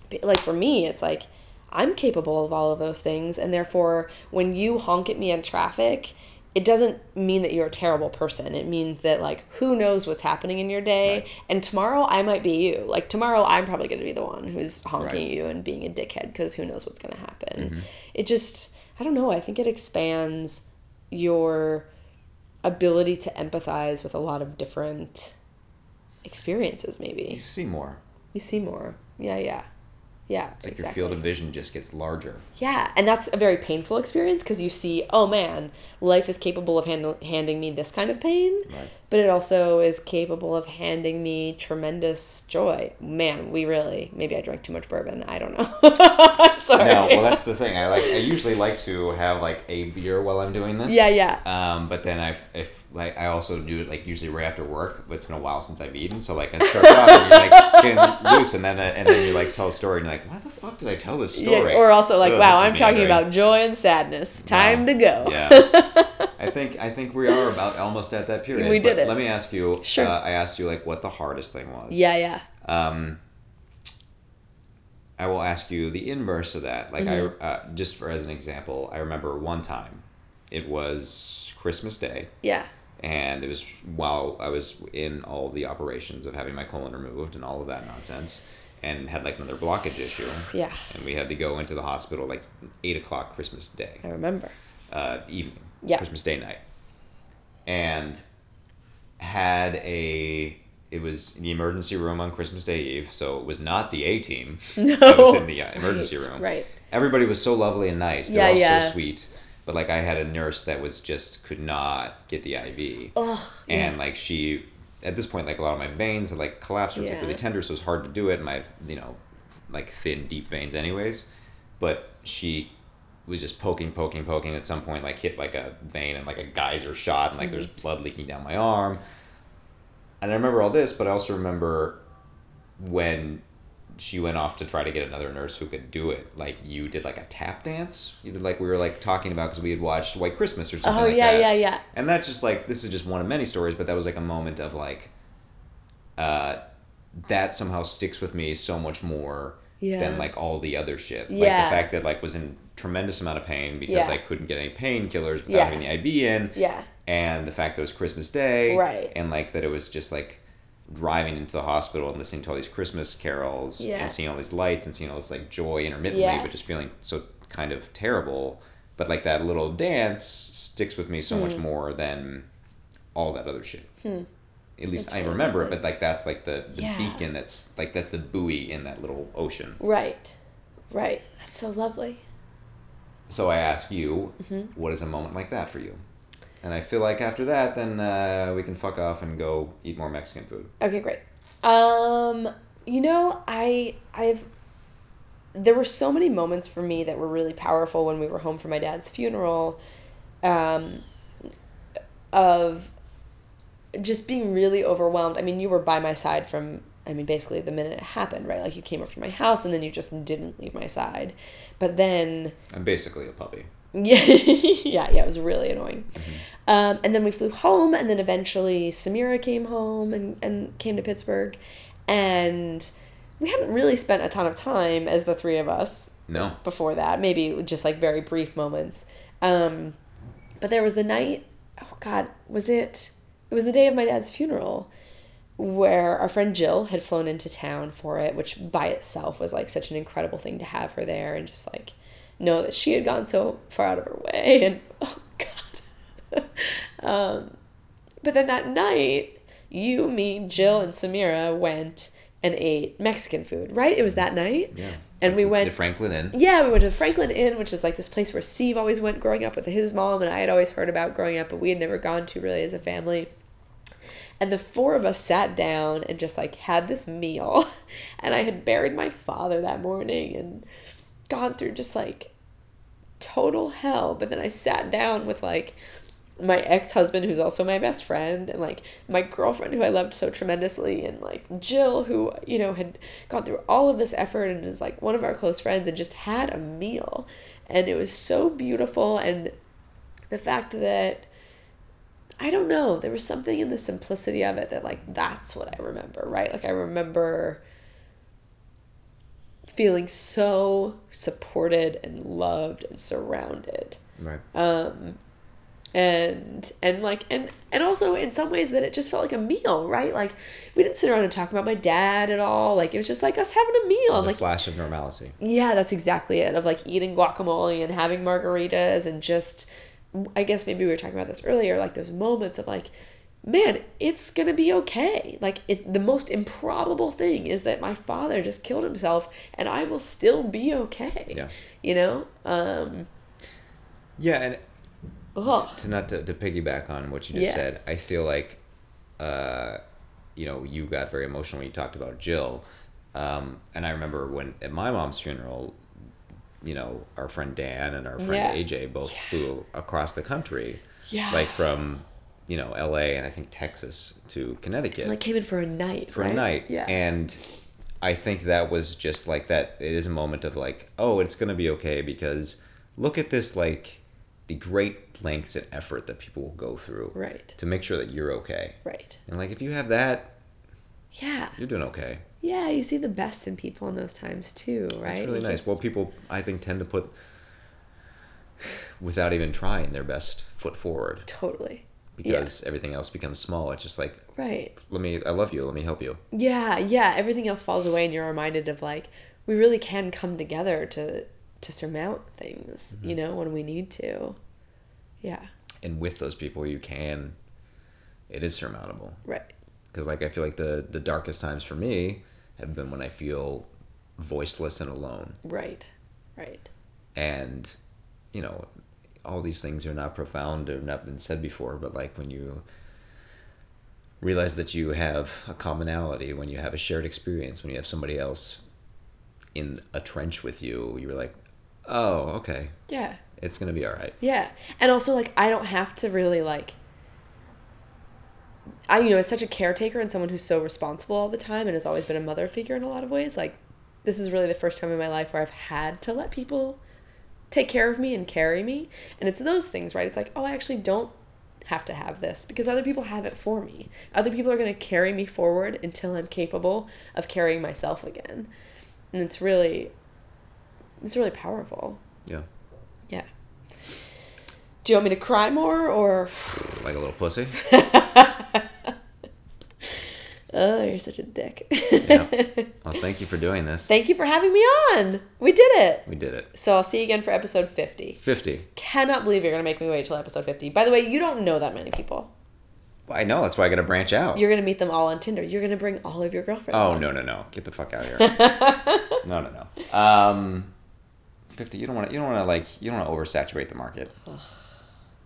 be- like for me it's like i'm capable of all of those things. And therefore when you honk at me in traffic it doesn't mean that you're a terrible person it means that like who knows what's happening in your day Right. and tomorrow i might be you like tomorrow i'm probably going to be the one who's honking Right. at you and being a dickhead because who knows what's going to happen mm-hmm. it just i don't know i think it expands your ability to empathize with a lot of different experiences maybe. You see more. you see more yeah yeah yeah It's like exactly. your field of vision just gets larger. Yeah, and that's a very painful experience because you see, oh man, life is capable of handle, handing me this kind of pain. Right. But it also is capable of handing me tremendous joy. Man, we really maybe I drank too much bourbon. I don't know. Sorry. No, well, that's the thing. I like. I usually like to have like a beer while I'm doing this. Yeah, yeah. Um, but then I, if like, I also do it like usually right after work. But it's been a while since I've eaten, so like I start off and you're like getting loose, and then uh, and then you like tell a story, and you're like, why the fuck did I tell this Yeah, story? or also like, Ugh, wow, I'm talking meandering. about joy and sadness. Time Wow. to go. Yeah. I think I think we are about almost at that period. We did but it. Let me ask you. Sure. Uh, I asked you like what the hardest thing was. yeah, yeah. Um, I will ask you the inverse of that. Like Mm-hmm. I, uh, just for as an example, I remember one time, it was Christmas Day, Yeah. and it was while I was in all the operations of having my colon removed and all of that nonsense, and had like another blockage issue. Yeah. And we had to go into the hospital like eight o'clock Christmas Day I remember. uh, evening, Yeah. Christmas Day night, and had a. It was in the emergency room on Christmas Day Eve, so it was not the A team. No. I was in the uh, emergency Right, room. right. Everybody was so lovely and nice. They Yeah, all yeah. so sweet. But like I had a nurse that was just could not get the IV. Ugh. and yes. like she at this point like a lot of my veins had like collapsed or Yeah. really tender so it was hard to do it and my you know like thin deep veins anyways but she was just poking poking poking at some point like hit like a vein and like a geyser shot and like there's Mm-hmm. blood leaking down my arm and i remember all this but i also remember when she went off to try to get another nurse who could do it like you did like a tap dance you did like we were like talking about because we had watched white christmas or something Oh like yeah, that yeah, yeah. and that's just like this is just one of many stories but that was like a moment of like uh that somehow sticks with me so much more Yeah. than like all the other shit like Yeah. the fact that like was in tremendous amount of pain because Yeah. i couldn't get any painkillers without Yeah. having the iv in Yeah. and the fact that it was christmas day Right. and like that it was just like driving into the hospital and listening to all these christmas carols Yeah. and seeing all these lights and seeing all this like joy intermittently but just feeling so kind of terrible but like that little dance sticks with me so Hmm. much more than all that other shit at least That's i really remember it but like that's like the, the beacon that's like that's the buoy in that little ocean Right. Right. That's so lovely. So i ask you Mm-hmm. what is a moment like that for you and i feel like after that then uh, we can fuck off and go eat more mexican food Okay, great. Um, you know, I I've there were so many moments for me that were really powerful when we were home for my dad's funeral. Um, of just being really overwhelmed. I mean, you were by my side from I mean, basically the minute it happened, right? Like you came up to my house and then you just didn't leave my side. But then i'm basically a puppy yeah, yeah, yeah. It was really annoying. Um, and then we flew home, and then eventually Samira came home and, and came to Pittsburgh, and we hadn't really spent a ton of time as the three of us no before that. Maybe just like very brief moments. Um, but there was the night. Oh God, was it? It was the day of my dad's funeral, where our friend Jill had flown into town for it, which by itself was like such an incredible thing to have her there and just like know that she had gone so far out of her way and oh God. um, but then that night, you, me, Jill, and Samira went and ate Mexican food. Right? It was that night. yeah And we went to franklin inn yeah, we went to the Franklin Inn, which is like this place where Steve always went growing up with his mom, and I had always heard about growing up, but we had never gone to really as a family. And the four of us sat down and just like had this meal. And I had buried my father that morning and gone through just like total hell. But then I sat down with like my ex husband, who's also my best friend, and like my girlfriend, who I loved so tremendously, and like Jill, who, you know, had gone through all of this effort and is like one of our close friends, and just had a meal. And it was so beautiful. And the fact that I don't know, there was something in the simplicity of it that, like, that's what I remember, right? Like, I remember feeling so supported and loved and surrounded. Right. Um and and like and and also in some ways that it just felt like a meal right? Like we didn't sit around and talk about my dad at all. Like it was just like us having a meal It was and a like flash of normalcy. Yeah that's exactly it of like eating guacamole and having margaritas and just i guess maybe we were talking about this earlier like those moments of like man it's gonna be okay like it the most improbable thing is that my father just killed himself and i will still be okay Yeah. you know um yeah and to not to, to piggyback on what you just Yeah. said, I feel like uh, you know, you got very emotional when you talked about Jill. Um, and I remember when at my mom's funeral, you know, our friend Dan and our friend Yeah. AJ both flew across the country. Yeah. Like from, you know, LA and I think Texas to Connecticut Like came in for a night. for right? a night. Yeah. And I think that was just like that. It is a moment of like, oh, it's gonna be okay because look at this like the great lengths and effort that people will go through right. to make sure that you're okay. Right. And like if you have that, Yeah. you're doing okay. Yeah, you see the best in people in those times too, right? It's really You nice. just- Well, people I think tend to put without even trying their best foot forward totally. because everything else becomes small. It's just like Right. let me I love you, let me help you. Yeah, yeah. Everything else falls away, and you're reminded of like we really can come together to to surmount things, Mm-hmm. you know, when we need to. Yeah. And with those people you can it is surmountable. Right. because like I feel like the the darkest times for me have been when I feel voiceless and alone, Right. Right. and you know, all these things are not profound or not been said before, but like when you realize that you have a commonality, when you have a shared experience, when you have somebody else in a trench with you, you're like, oh, okay, Yeah. it's gonna be all right. Yeah. And also like I don't have to really like I you know, as such a caretaker and someone who's so responsible all the time and has always been a mother figure in a lot of ways, like this is really the first time in my life where I've had to let people take care of me and carry me. And it's those things, right? It's like, oh, I actually don't have to have this because other people have it for me. Other people are going to carry me forward until I'm capable of carrying myself again. And it's really it's really powerful. Yeah, Yeah. Do you want me to cry more or like a little pussy. Oh, you're such a dick. Yeah. well, thank you for doing this. Thank you for having me on. We did it. We did it. So I'll see you again for episode 50. Fifty. Cannot believe you're going to make me wait till episode 50. By the way, you don't know that many people. I know. That's why I got to branch out. You're going to meet them all on Tinder. You're going to bring all of your girlfriends. Oh on. no no no! Get the fuck out of here! no no no. Um, fifty. You don't want to. You don't want to like. You don't want to oversaturate the market.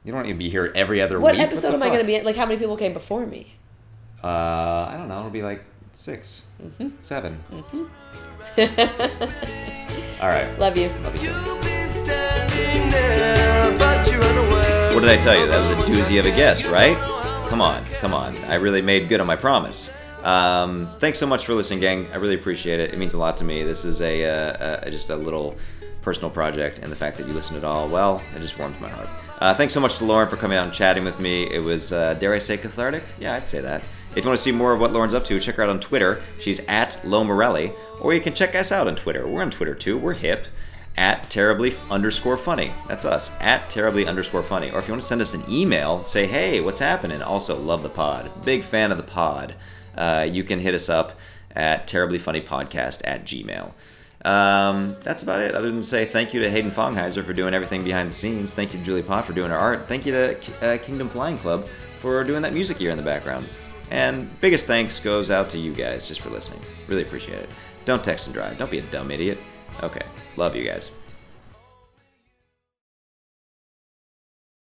You don't want to be here every other week. What week. episode the am I going to be in? Like, how many people came before me? Uh, I don't know. It'll be like 6 Mm-hmm. 7 All right. Love you. Love you. too. You'll be standing there, but you're unaware. What did I tell you? That was a doozy of a guest, right? Come on, come on. I really made good on my promise. Um, thanks so much for listening, gang. I really appreciate it. It means a lot to me. This is a, uh, uh, just a little personal project, and the fact that you listened at all, well, it just warms my heart. Uh, thanks so much to Lauren for coming out and chatting with me. It was, uh, dare I say, cathartic? Yeah, I'd say that. If you want to see more of what Lauren's up to, check her out on Twitter. She's at Lo Morelli, or you can check us out on Twitter. We're on Twitter too. We're hip at terribly underscore funny. That's us, at terribly underscore funny. Or if you want to send us an email, say, hey, what's happening? Also, love the pod. Big fan of the pod. Uh, you can hit us up at terriblyfunnypodcast at gmail. Um, that's about it, other than to say thank you to Hayden Fongheiser for doing everything behind the scenes. Thank you to Julie Pott for doing our art. Thank you to uh, Kingdom Flying Club for doing that music here in the background. And biggest thanks goes out to you guys just for listening. Really appreciate it. Don't text and drive. Don't be a dumb idiot. Okay. Love you guys.